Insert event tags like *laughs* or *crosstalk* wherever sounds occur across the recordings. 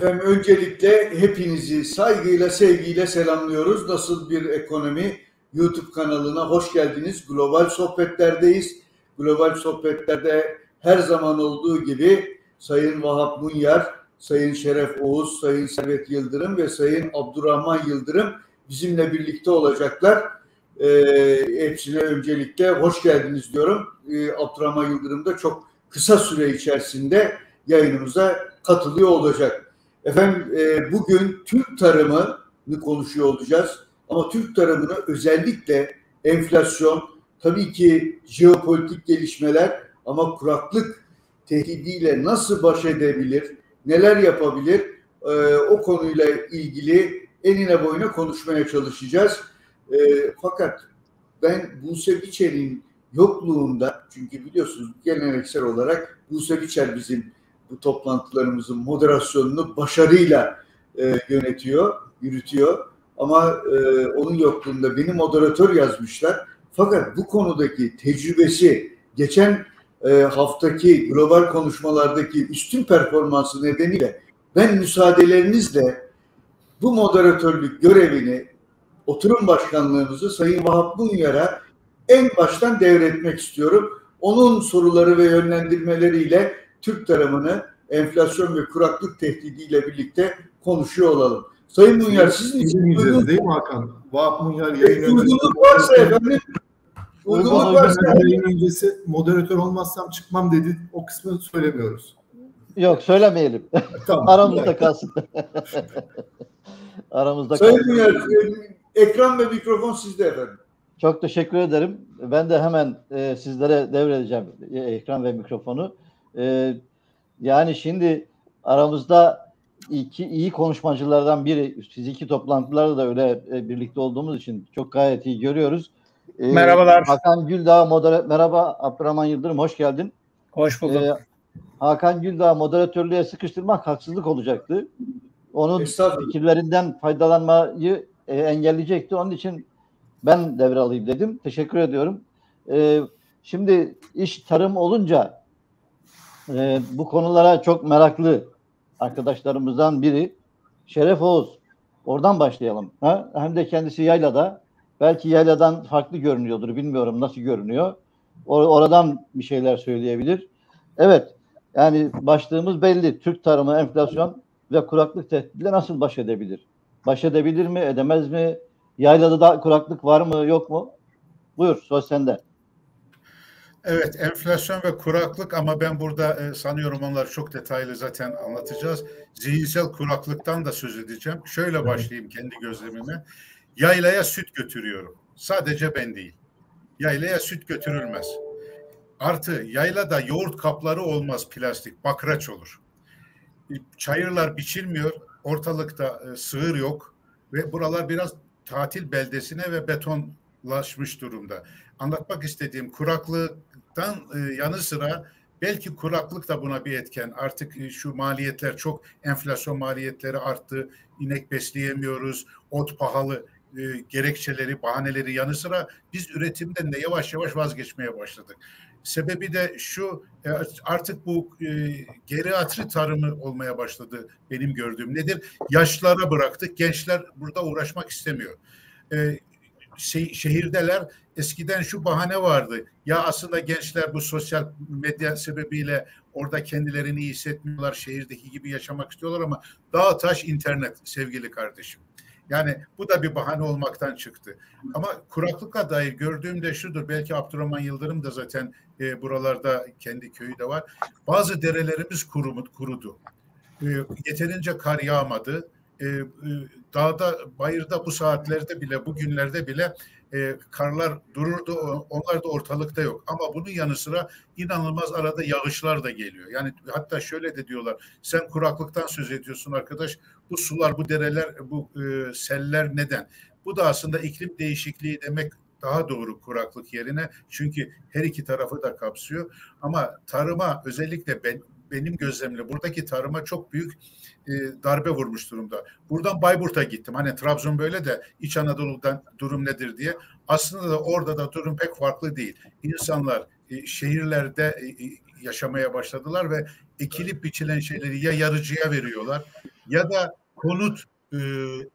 Efendim öncelikle hepinizi saygıyla, sevgiyle selamlıyoruz. Nasıl bir ekonomi YouTube kanalına hoş geldiniz. Global Sohbetler'deyiz. Global Sohbetler'de her zaman olduğu gibi Sayın Vahap Munyar, Sayın Şeref Oğuz, Sayın Servet Yıldırım ve Sayın Abdurrahman Yıldırım bizimle birlikte olacaklar. E, hepsine öncelikle hoş geldiniz diyorum. E, Abdurrahman Yıldırım da çok kısa süre içerisinde yayınımıza katılıyor olacak. Efendim e, bugün Türk tarımını konuşuyor olacağız. Ama Türk tarımını özellikle enflasyon, tabii ki jeopolitik gelişmeler ama kuraklık tehdidiyle nasıl baş edebilir, neler yapabilir e, o konuyla ilgili enine boyuna konuşmaya çalışacağız. E, fakat ben Buse Biçer'in yokluğunda çünkü biliyorsunuz geleneksel olarak Buse Biçer bizim bu toplantılarımızın moderasyonunu başarıyla e, yönetiyor, yürütüyor. Ama e, onun yokluğunda beni moderatör yazmışlar. Fakat bu konudaki tecrübesi geçen e, haftaki global konuşmalardaki üstün performansı nedeniyle ben müsaadelerinizle bu moderatörlük görevini oturum başkanlığımızı Sayın Vahap Bunyar'a en baştan devretmek istiyorum. Onun soruları ve yönlendirmeleriyle Türk tarımını enflasyon ve kuraklık tehdidiyle birlikte konuşuyor olalım. Sayın Munyar sizin için uygun değil mi Hakan? Vahap Munyar yayın Uygunluk varsa efendim uygunluk varsa yayın öncesi moderatör olmazsam çıkmam dedi. O kısmını söylemiyoruz. Yok söylemeyelim. Tamam. *laughs* Aramızda kalsın. *laughs* Aramızda Sayın kalsın. Munyar ekran ve mikrofon sizde efendim. Çok teşekkür ederim. Ben de hemen e, sizlere devredeceğim e, ekran ve mikrofonu. E, yani şimdi aramızda iki iyi konuşmacılardan biri, fiziki toplantılarda da öyle e, birlikte olduğumuz için çok gayet iyi görüyoruz. E, Merhabalar. Hakan Güldağ moderat Merhaba Abdurrahman Yıldırım hoş geldin. Hoş bulduk. E, Hakan Güldağ moderatörlüğe sıkıştırmak haksızlık olacaktı. Onun fikirlerinden faydalanmayı e, engelleyecekti. Onun için ben devralayım dedim. Teşekkür ediyorum. E, şimdi iş tarım olunca e, bu konulara çok meraklı arkadaşlarımızdan biri Şeref Oğuz. Oradan başlayalım. Ha? Hem de kendisi yaylada. Belki yayladan farklı görünüyordur. Bilmiyorum nasıl görünüyor. Or- oradan bir şeyler söyleyebilir. Evet. Yani başlığımız belli. Türk tarımı, enflasyon ve kuraklık tehdidiyle nasıl baş edebilir? Baş edebilir mi, edemez mi? Yaylada da kuraklık var mı, yok mu? Buyur, söz sende. Evet, enflasyon ve kuraklık ama ben burada e, sanıyorum onları çok detaylı zaten anlatacağız. Zihinsel kuraklıktan da söz edeceğim. Şöyle başlayayım kendi gözlemime. Yaylaya süt götürüyorum. Sadece ben değil. Yaylaya süt götürülmez. Artı yaylada yoğurt kapları olmaz plastik, bakraç olur. Çayırlar biçilmiyor, ortalıkta e, sığır yok ve buralar biraz tatil beldesine ve betonlaşmış durumda. Anlatmak istediğim kuraklıktan e, yanı sıra belki kuraklık da buna bir etken. Artık e, şu maliyetler çok enflasyon maliyetleri arttı. İnek besleyemiyoruz, ot pahalı e, gerekçeleri, bahaneleri yanı sıra biz üretimden de yavaş yavaş vazgeçmeye başladık. Sebebi de şu e, artık bu e, geriatri tarımı olmaya başladı benim gördüğüm. Nedir? Yaşlara bıraktık. Gençler burada uğraşmak istemiyor. E, şehirdeler eskiden şu bahane vardı. Ya aslında gençler bu sosyal medya sebebiyle orada kendilerini iyi hissetmiyorlar. Şehirdeki gibi yaşamak istiyorlar ama dağ taş internet sevgili kardeşim. Yani bu da bir bahane olmaktan çıktı. Ama kuraklıkla dair gördüğüm de şudur. Belki Abdurrahman Yıldırım da zaten e, buralarda kendi köyü de var. Bazı derelerimiz kurumu, kurudu. E, yeterince kar yağmadı. E, e, dağda, bayırda bu saatlerde bile, bu günlerde bile e, karlar dururdu. Onlar da ortalıkta yok. Ama bunun yanı sıra inanılmaz arada yağışlar da geliyor. Yani hatta şöyle de diyorlar. Sen kuraklıktan söz ediyorsun arkadaş. Bu sular, bu dereler, bu e, seller neden? Bu da aslında iklim değişikliği demek daha doğru kuraklık yerine. Çünkü her iki tarafı da kapsıyor. Ama tarıma özellikle ben, benim gözlemle buradaki tarıma çok büyük e, darbe vurmuş durumda. Buradan Bayburt'a gittim. Hani Trabzon böyle de İç Anadolu'dan durum nedir diye. Aslında da orada da durum pek farklı değil. İnsanlar e, şehirlerde e, e yaşamaya başladılar ve ekilip biçilen şeyleri ya yarıcıya veriyorlar ya da konut e,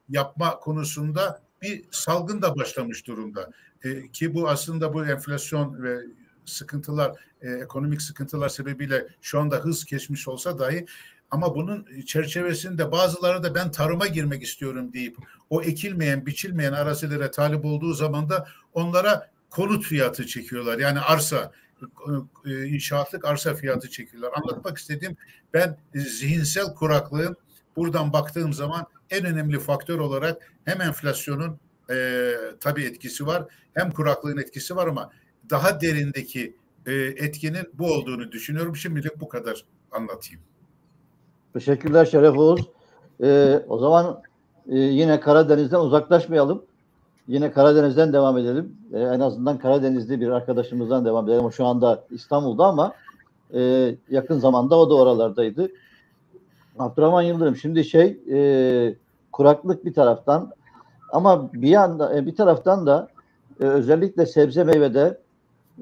yapma konusunda bir salgın da başlamış durumda. E, ki bu aslında bu enflasyon ve sıkıntılar, e, ekonomik sıkıntılar sebebiyle şu anda hız geçmiş olsa dahi ama bunun çerçevesinde bazıları da ben tarıma girmek istiyorum deyip o ekilmeyen, biçilmeyen arazilara talip olduğu zaman da onlara konut fiyatı çekiyorlar. Yani arsa, e, inşaatlık arsa fiyatı çekiyorlar. Anlatmak istediğim ben zihinsel kuraklığın buradan baktığım zaman en önemli faktör olarak hem enflasyonun e, tabii etkisi var hem kuraklığın etkisi var ama daha derindeki e, etkinin bu olduğunu düşünüyorum. Şimdilik bu kadar anlatayım. Teşekkürler Şeref Oğuz. Ee, o zaman e, yine Karadeniz'den uzaklaşmayalım. Yine Karadeniz'den devam edelim. Ee, en azından Karadenizli bir arkadaşımızdan devam edelim. O şu anda İstanbul'da ama e, yakın zamanda o da oralardaydı. Abdurrahman Yıldırım şimdi şey e, kuraklık bir taraftan ama bir yanda e, bir taraftan da e, özellikle sebze meyvede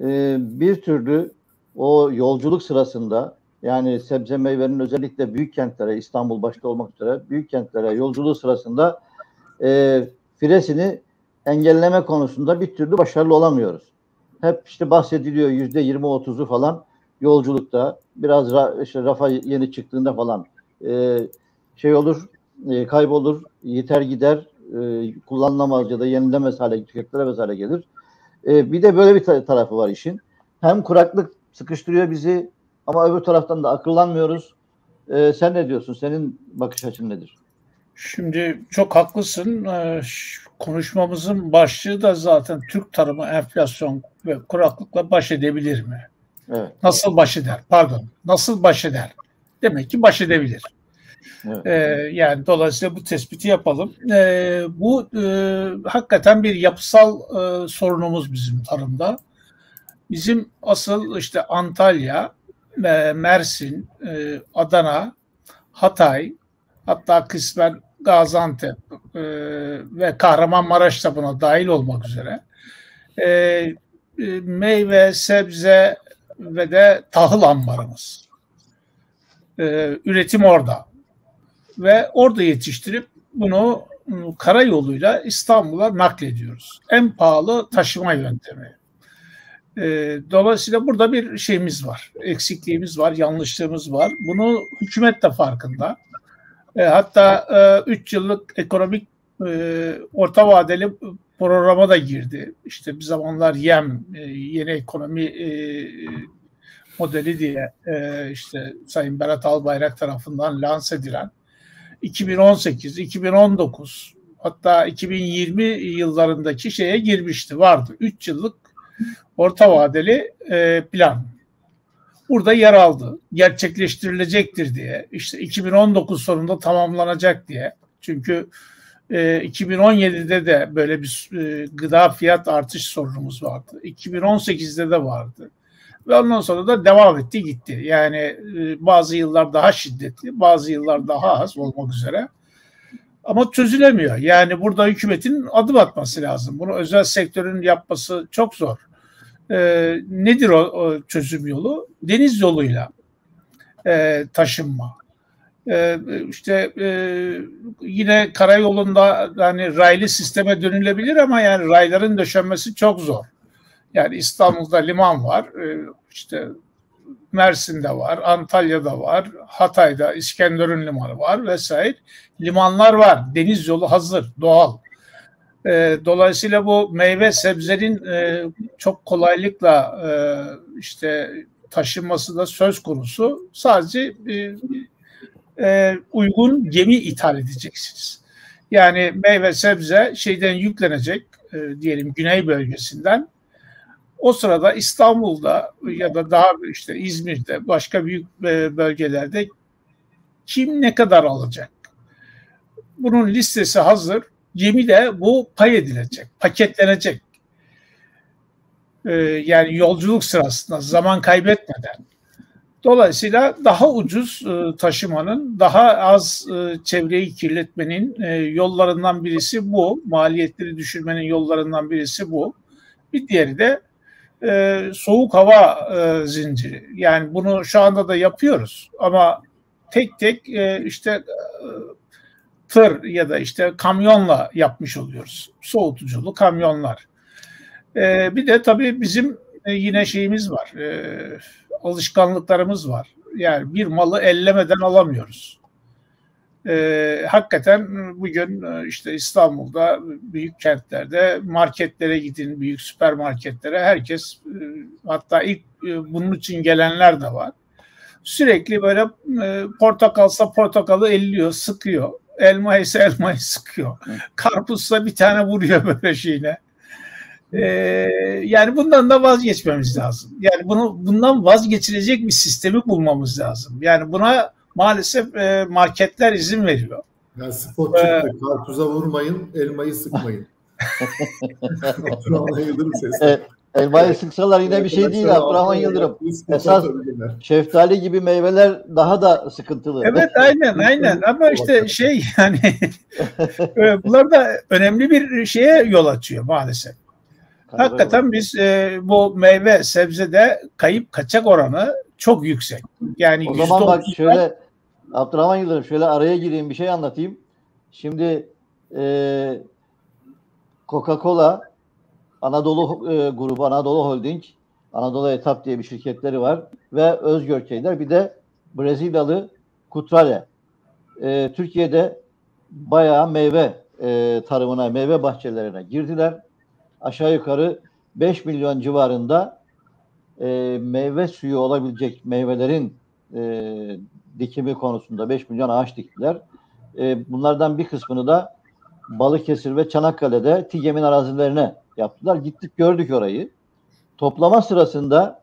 e, bir türlü o yolculuk sırasında yani sebze meyvenin özellikle büyük kentlere İstanbul başta olmak üzere büyük kentlere yolculuğu sırasında e, firesini engelleme konusunda bir türlü başarılı olamıyoruz. Hep işte bahsediliyor yüzde yirmi otuzu falan yolculukta biraz ra, işte rafa yeni çıktığında falan e, şey olur e, kaybolur yeter gider e, kullanılamaz ya da yenilemez hale tüketilemez hale gelir. E, bir de böyle bir tarafı var işin. Hem kuraklık sıkıştırıyor bizi ama öbür taraftan da akıllanmıyoruz. E, sen ne diyorsun? Senin bakış açın nedir? Şimdi çok haklısın. E, konuşmamızın başlığı da zaten Türk tarımı enflasyon ve kuraklıkla baş edebilir mi? Evet. Nasıl baş eder? Pardon. Nasıl baş eder? Demek ki baş edebilir. Evet. Ee, yani dolayısıyla bu tespiti yapalım. Ee, bu e, hakikaten bir yapısal e, sorunumuz bizim tarımda. Bizim asıl işte Antalya, e, Mersin, Adana, Hatay, hatta kısmen Gaziantep ve Kahramanmaraş da buna dahil olmak üzere meyve, sebze ve de tahıl ambarımız. E, üretim orada ve orada yetiştirip bunu ıı, karayoluyla İstanbul'a naklediyoruz. En pahalı taşıma yöntemi. Dolayısıyla burada bir şeyimiz var, eksikliğimiz var, yanlışlığımız var. Bunu hükümet de farkında. Ee, hatta 3 e, yıllık ekonomik e, orta vadeli programa da girdi. İşte bir zamanlar YEM, e, yeni ekonomi modeli diye işte Sayın Berat Albayrak tarafından lanse edilen 2018, 2019 hatta 2020 yıllarındaki şeye girmişti. Vardı. 3 yıllık orta vadeli e, plan. Burada yer aldı. Gerçekleştirilecektir diye. İşte 2019 sonunda tamamlanacak diye. Çünkü e, 2017'de de böyle bir e, gıda fiyat artış sorunumuz vardı. 2018'de de vardı. Ve ondan sonra da devam etti gitti. Yani e, bazı yıllar daha şiddetli, bazı yıllar daha az olmak üzere. Ama çözülemiyor. Yani burada hükümetin adım atması lazım. Bunu özel sektörün yapması çok zor. Ee, nedir o, çözüm yolu? Deniz yoluyla e, taşınma. Ee, işte e, yine karayolunda yani raylı sisteme dönülebilir ama yani rayların döşenmesi çok zor. Yani İstanbul'da liman var, e, işte Mersin'de var, Antalya'da var, Hatay'da İskenderun limanı var vesaire. Limanlar var, deniz yolu hazır, doğal. E, dolayısıyla bu meyve sebzenin e, çok kolaylıkla işte taşınması da söz konusu. Sadece uygun gemi ithal edeceksiniz. Yani meyve sebze şeyden yüklenecek diyelim güney bölgesinden o sırada İstanbul'da ya da daha işte İzmir'de başka büyük e, bölgelerde kim ne kadar alacak? Bunun listesi hazır. Gemi de bu pay edilecek, paketlenecek. Ee, yani yolculuk sırasında zaman kaybetmeden. Dolayısıyla daha ucuz e, taşımanın, daha az e, çevreyi kirletmenin yollarından birisi bu. Maliyetleri düşürmenin yollarından birisi bu. Bir diğeri de e, soğuk hava e, zinciri. Yani bunu şu anda da yapıyoruz ama tek tek e, işte e, tır ya da işte kamyonla yapmış oluyoruz. Soğutuculu kamyonlar. E, bir de tabii bizim e, yine şeyimiz var. E, alışkanlıklarımız var. Yani bir malı ellemeden alamıyoruz. E, hakikaten bugün e, işte İstanbul'da büyük kentlerde marketlere gidin, büyük süpermarketlere herkes e, hatta ilk e, bunun için gelenler de var. Sürekli böyle e, portakalsa portakalı elliyor, sıkıyor. Elma ise elmayı sıkıyor. Karpuzsa bir tane vuruyor *laughs* böyle şeyine. Ee, yani bundan da vazgeçmemiz lazım. Yani bunu bundan vazgeçilecek bir sistemi bulmamız lazım. Yani buna maalesef e, marketler izin veriyor. Yani spot çıktı. Ee, Karpuza vurmayın, elmayı sıkmayın. *laughs* Abdurrahman Yıldırım sesi. elmayı sıksalar yine bir şey değil Abdurrahman Yıldırım. Esas şeftali gibi meyveler daha da sıkıntılı. Evet aynen aynen ama işte şey yani *laughs* e, bunlar da önemli bir şeye yol açıyor maalesef. Hakikaten biz e, bu meyve sebzede kayıp kaçak oranı çok yüksek. Yani o zaman bak şöyle Abdurrahman Yıldırım şöyle araya gireyim bir şey anlatayım. Şimdi e, Coca-Cola Anadolu e, grubu Anadolu Holding Anadolu Etap diye bir şirketleri var ve Özgörkeyler bir de Brezilyalı Kutrale. E, Türkiye'de bayağı meyve e, tarımına, meyve bahçelerine girdiler. Aşağı yukarı 5 milyon civarında e, meyve suyu olabilecek meyvelerin e, dikimi konusunda 5 milyon ağaç diktiler. E, bunlardan bir kısmını da Balıkesir ve Çanakkale'de TİGEM'in arazilerine yaptılar. Gittik gördük orayı. Toplama sırasında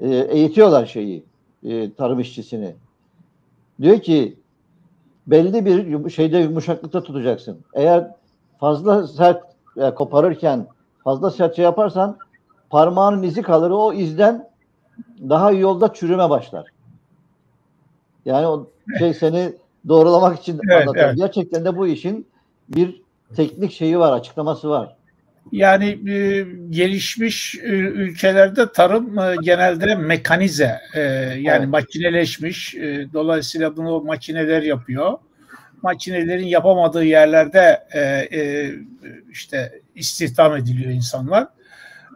e, eğitiyorlar şeyi, e, tarım işçisini. Diyor ki belli bir şeyde yumuşaklıkta tutacaksın. Eğer fazla sert e, koparırken fazla sert şey yaparsan parmağının izi kalır. O izden daha yolda çürüme başlar. Yani o şey seni doğrulamak için evet, anlatıyor. Evet. Gerçekten de bu işin bir teknik şeyi var, açıklaması var. Yani e, gelişmiş e, ülkelerde tarım e, genelde mekanize e, yani evet. makineleşmiş. E, dolayısıyla bunu makineler yapıyor. Makinelerin yapamadığı yerlerde e, e, işte istihdam ediliyor insanlar.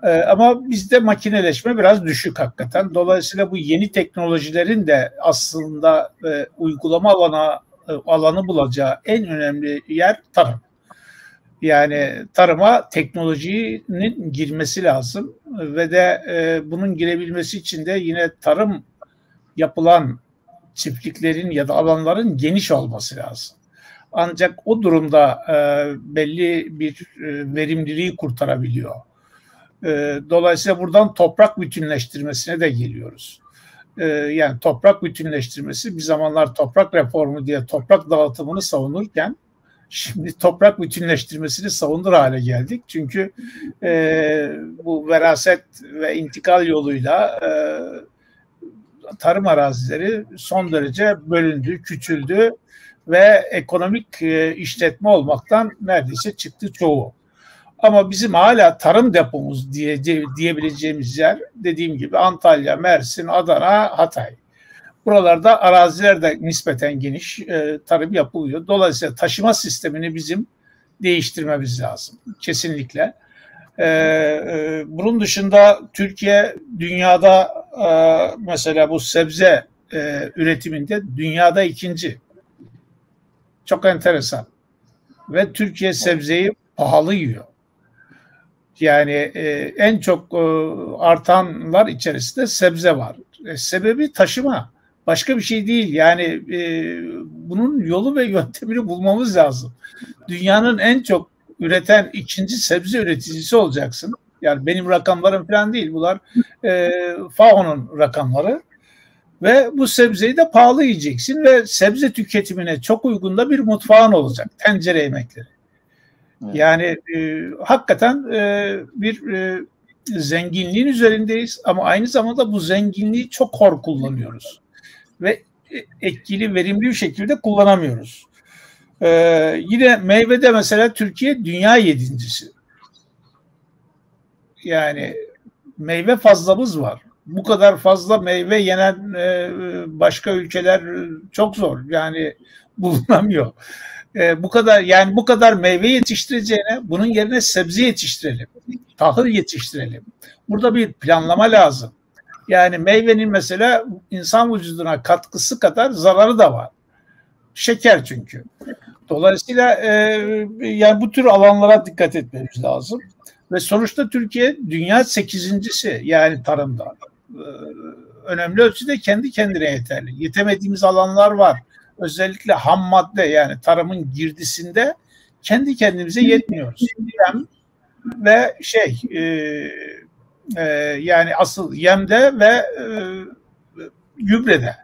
E, ama bizde makineleşme biraz düşük hakikaten. Dolayısıyla bu yeni teknolojilerin de aslında e, uygulama alana e, alanı bulacağı en önemli yer tarım. Yani tarıma teknolojinin girmesi lazım ve de e, bunun girebilmesi için de yine tarım yapılan çiftliklerin ya da alanların geniş olması lazım. Ancak o durumda e, belli bir e, verimliliği kurtarabiliyor. E, dolayısıyla buradan toprak bütünleştirmesine de geliyoruz. E, yani toprak bütünleştirmesi bir zamanlar toprak reformu diye toprak dağıtımını savunurken Şimdi toprak bütünleştirmesini savunur hale geldik. Çünkü e, bu veraset ve intikal yoluyla e, tarım arazileri son derece bölündü, küçüldü ve ekonomik e, işletme olmaktan neredeyse çıktı çoğu. Ama bizim hala tarım depomuz diye diyebileceğimiz yer dediğim gibi Antalya, Mersin, Adana, Hatay. Buralarda araziler de nispeten geniş e, tarım yapılıyor. Dolayısıyla taşıma sistemini bizim değiştirmemiz lazım. Kesinlikle. E, e, bunun dışında Türkiye dünyada e, mesela bu sebze e, üretiminde dünyada ikinci. Çok enteresan. Ve Türkiye sebzeyi pahalı yiyor. Yani e, en çok e, artanlar içerisinde sebze var. E, sebebi taşıma. Başka bir şey değil. Yani e, bunun yolu ve yöntemini bulmamız lazım. Dünyanın en çok üreten ikinci sebze üreticisi olacaksın. Yani benim rakamlarım falan değil. Bunlar e, FAO'nun rakamları. Ve bu sebzeyi de pahalı yiyeceksin ve sebze tüketimine çok uygun da bir mutfağın olacak. Tencere yemekleri. Yani e, hakikaten e, bir e, zenginliğin üzerindeyiz ama aynı zamanda bu zenginliği çok hor kullanıyoruz ve etkili, verimli bir şekilde kullanamıyoruz. Ee, yine meyvede mesela Türkiye dünya yedincisi. Yani meyve fazlamız var. Bu kadar fazla meyve yenen e, başka ülkeler çok zor. Yani *laughs* bulunamıyor. E, bu kadar yani bu kadar meyve yetiştireceğine bunun yerine sebze yetiştirelim. Tahıl yetiştirelim. Burada bir planlama lazım. Yani meyvenin mesela insan vücuduna katkısı kadar zararı da var. Şeker çünkü. Dolayısıyla e, yani bu tür alanlara dikkat etmemiz lazım. Ve sonuçta Türkiye dünya sekizincisi yani tarımda. E, önemli ölçüde kendi kendine yeterli. Yetemediğimiz alanlar var. Özellikle ham madde yani tarımın girdisinde kendi kendimize yetmiyoruz. Yem ve şey e, e, yani asıl yemde ve e, gübrede.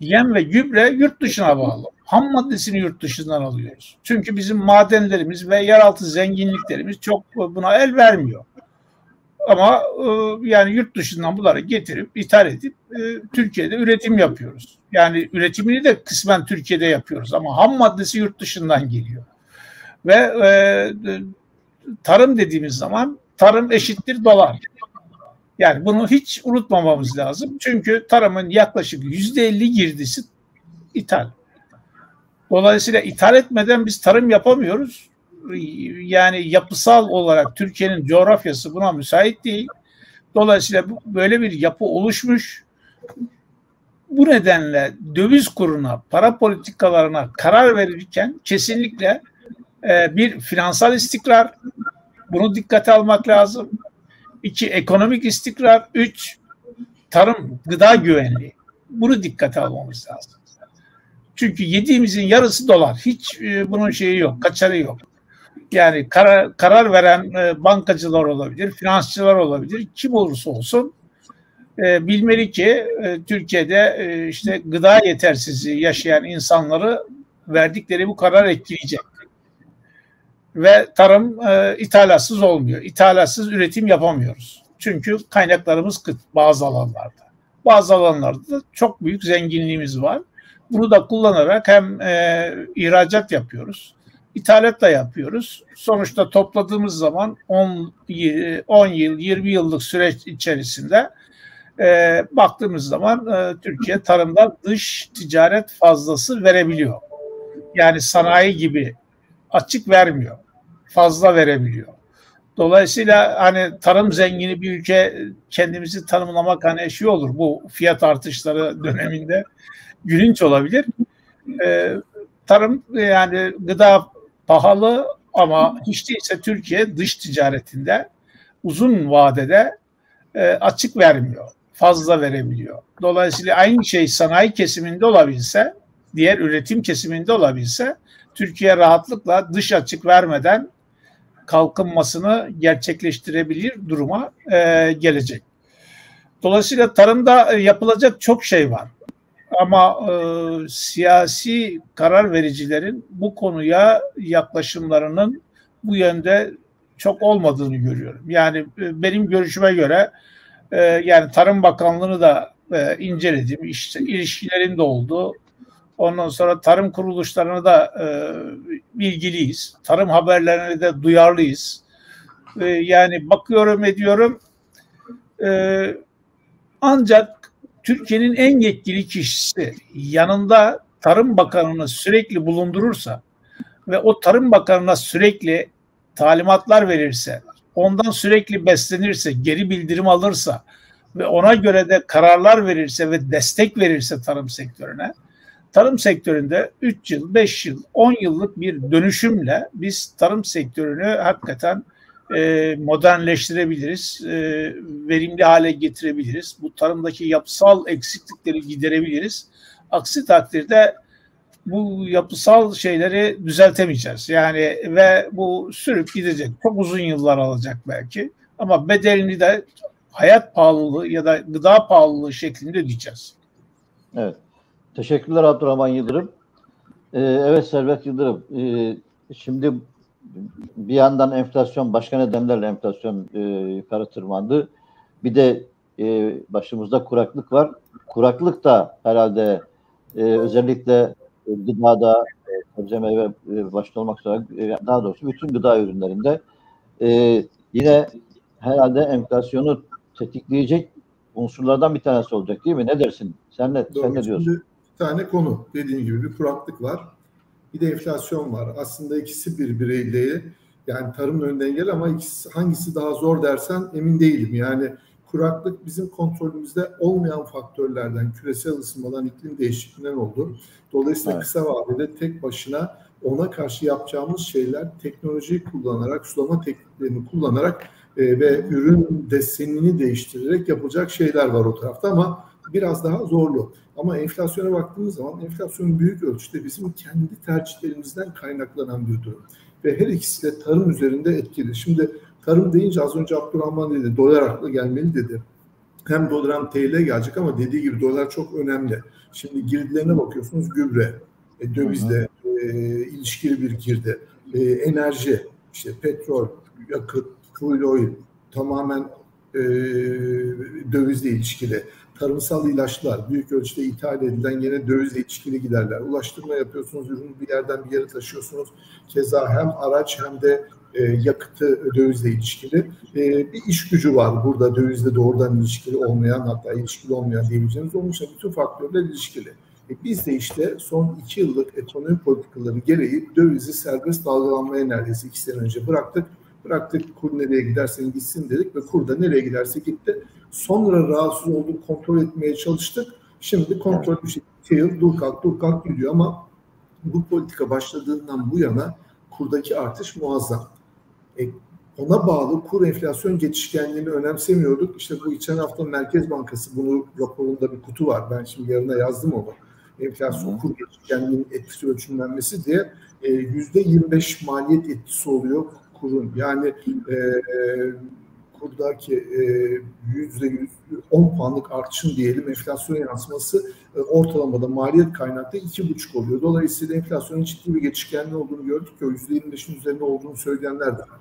Yem ve gübre yurt dışına bağlı. Ham maddesini yurt dışından alıyoruz. Çünkü bizim madenlerimiz ve yeraltı zenginliklerimiz çok buna el vermiyor. Ama e, yani yurt dışından bunları getirip ithal edip e, Türkiye'de üretim yapıyoruz. Yani üretimini de kısmen Türkiye'de yapıyoruz ama ham maddesi yurt dışından geliyor. Ve e, tarım dediğimiz zaman tarım eşittir dolar. Yani bunu hiç unutmamamız lazım. Çünkü tarımın yaklaşık yüzde elli girdisi ithal. Dolayısıyla ithal etmeden biz tarım yapamıyoruz yani yapısal olarak Türkiye'nin coğrafyası buna müsait değil. Dolayısıyla böyle bir yapı oluşmuş. Bu nedenle döviz kuruna, para politikalarına karar verirken kesinlikle e, bir finansal istikrar, bunu dikkate almak lazım. İki, ekonomik istikrar. Üç, tarım, gıda güvenliği. Bunu dikkate almamız lazım. Çünkü yediğimizin yarısı dolar. Hiç e, bunun şeyi yok, kaçarı yok yani karar, karar veren e, bankacılar olabilir, finansçılar olabilir, kim olursa olsun e, bilmeli ki e, Türkiye'de e, işte gıda yetersizliği yaşayan insanları verdikleri bu karar etkileyecek. Ve tarım e, ithalatsız olmuyor. İthalatsız üretim yapamıyoruz. Çünkü kaynaklarımız kıt bazı alanlarda. Bazı alanlarda da çok büyük zenginliğimiz var. Bunu da kullanarak hem e, ihracat yapıyoruz ithalat da yapıyoruz. Sonuçta topladığımız zaman 10, 10 yıl, 20 yıllık süreç içerisinde e, baktığımız zaman e, Türkiye tarımda dış ticaret fazlası verebiliyor. Yani sanayi gibi açık vermiyor. Fazla verebiliyor. Dolayısıyla hani tarım zengini bir ülke kendimizi tanımlamak hani şey olur. Bu fiyat artışları döneminde gülünç olabilir. Ee, tarım yani gıda pahalı ama hiç değilse Türkiye dış ticaretinde uzun vadede e, açık vermiyor. Fazla verebiliyor. Dolayısıyla aynı şey sanayi kesiminde olabilse, diğer üretim kesiminde olabilse Türkiye rahatlıkla dış açık vermeden kalkınmasını gerçekleştirebilir duruma e, gelecek. Dolayısıyla tarımda yapılacak çok şey var. Ama e, siyasi karar vericilerin bu konuya yaklaşımlarının bu yönde çok olmadığını görüyorum. Yani e, benim görüşüme göre e, yani Tarım Bakanlığı'nı da e, inceledim. İşte ilişkilerin de oldu. Ondan sonra tarım kuruluşlarına da e, bilgiliyiz. Tarım haberlerine de duyarlıyız. E, yani bakıyorum ediyorum e, ancak Türkiye'nin en yetkili kişisi yanında Tarım Bakanı'nı sürekli bulundurursa ve o Tarım Bakanı'na sürekli talimatlar verirse, ondan sürekli beslenirse, geri bildirim alırsa ve ona göre de kararlar verirse ve destek verirse tarım sektörüne, tarım sektöründe 3 yıl, 5 yıl, 10 yıllık bir dönüşümle biz tarım sektörünü hakikaten e, modernleştirebiliriz, e, verimli hale getirebiliriz. Bu tarımdaki yapısal eksiklikleri giderebiliriz. Aksi takdirde bu yapısal şeyleri düzeltemeyeceğiz. Yani ve bu sürüp gidecek. Çok uzun yıllar alacak belki. Ama bedelini de hayat pahalılığı ya da gıda pahalılığı şeklinde ödeyeceğiz. Evet. Teşekkürler Abdurrahman Yıldırım. Ee, evet Servet Yıldırım. Ee, şimdi bir yandan enflasyon başka nedenlerle enflasyon e, yukarı tırmandı. Bir de e, başımızda kuraklık var. Kuraklık da herhalde e, özellikle gıdada, sebze meyve e, başta olmak üzere e, daha doğrusu bütün gıda ürünlerinde e, yine herhalde enflasyonu tetikleyecek unsurlardan bir tanesi olacak değil mi? Ne dersin? Sen ne, Doğru. sen ne diyorsun? Bir tane konu dediğim gibi bir kuraklık var. Bir de enflasyon var. Aslında ikisi birbiriyle yani tarım önünden engel ama ikisi, hangisi daha zor dersen emin değilim. Yani kuraklık bizim kontrolümüzde olmayan faktörlerden, küresel ısınmadan, iklim değişikliğinden oldu. Dolayısıyla evet. kısa vadede tek başına ona karşı yapacağımız şeyler teknolojiyi kullanarak, sulama tekniklerini kullanarak e, ve ürün desenini değiştirerek yapılacak şeyler var o tarafta ama biraz daha zorlu. Ama enflasyona baktığımız zaman enflasyon büyük ölçüde bizim kendi tercihlerimizden kaynaklanan bir durum. Ve her ikisi de tarım üzerinde etkili. Şimdi tarım deyince az önce Abdurrahman dedi dolar aklı gelmeli dedi. Hem dolar hem TL gelecek ama dediği gibi dolar çok önemli. Şimdi girdilerine bakıyorsunuz gübre, e, dövizle e, ilişkili bir girdi, e, enerji, işte petrol, yakıt, fuel oil tamamen e, dövizle ilişkili. Tarımsal ilaçlar büyük ölçüde ithal edilen yine dövizle ilişkili giderler. Ulaştırma yapıyorsunuz, ürünü bir yerden bir yere taşıyorsunuz. Keza hem araç hem de e, yakıtı dövizle ilişkili. E, bir iş gücü var burada dövizle doğrudan ilişkili olmayan hatta ilişkili olmayan diyebileceğimiz. Onun bütün faktörler ilişkili. E, biz de işte son iki yıllık ekonomi politikaları gereği dövizi serbest dalgalanmaya neredeyse iki sene önce bıraktık Bıraktık kur nereye gidersen gitsin dedik ve kur da nereye giderse gitti. Sonra rahatsız olduk kontrol etmeye çalıştık. Şimdi kontrol bir şekilde yıl dur kalk dur kalk gidiyor ama bu politika başladığından bu yana kurdaki artış muazzam. E, ona bağlı kur enflasyon geçişkenliğini önemsemiyorduk. İşte bu geçen hafta Merkez Bankası bunu raporunda bir kutu var. Ben şimdi yarına yazdım onu. Enflasyon kur geçişkenliğinin etkisi ölçümlenmesi diye yüzde 25 maliyet etkisi oluyor kurun yani e, kurdaki e, yüzde yüz on puanlık artışın diyelim enflasyon yansıması e, ortalamada maliyet kaynaklı iki buçuk oluyor. Dolayısıyla enflasyonun ciddi bir geçişkenliği olduğunu gördük ki o yüzde yirmi beşin üzerinde olduğunu söyleyenler de var.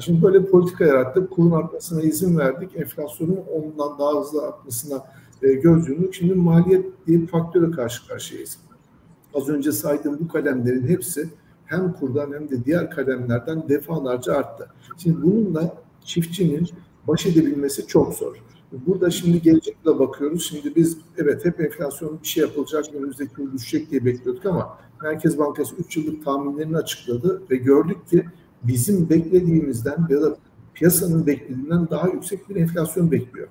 şimdi böyle bir politika yarattık. Kurun artmasına izin verdik. Enflasyonun ondan daha hızlı artmasına e, göz yumduk. Şimdi maliyet diye bir faktöre karşı karşıyayız. Az önce saydığım bu kalemlerin hepsi hem kurdan hem de diğer kalemlerden defalarca arttı. Şimdi bununla çiftçinin baş edebilmesi çok zor. Burada şimdi gelecekle bakıyoruz. Şimdi biz evet hep enflasyon bir şey yapılacak, önümüzdeki yıl düşecek diye bekliyorduk ama Merkez Bankası 3 yıllık tahminlerini açıkladı ve gördük ki bizim beklediğimizden ya da piyasanın beklediğinden daha yüksek bir enflasyon bekliyor.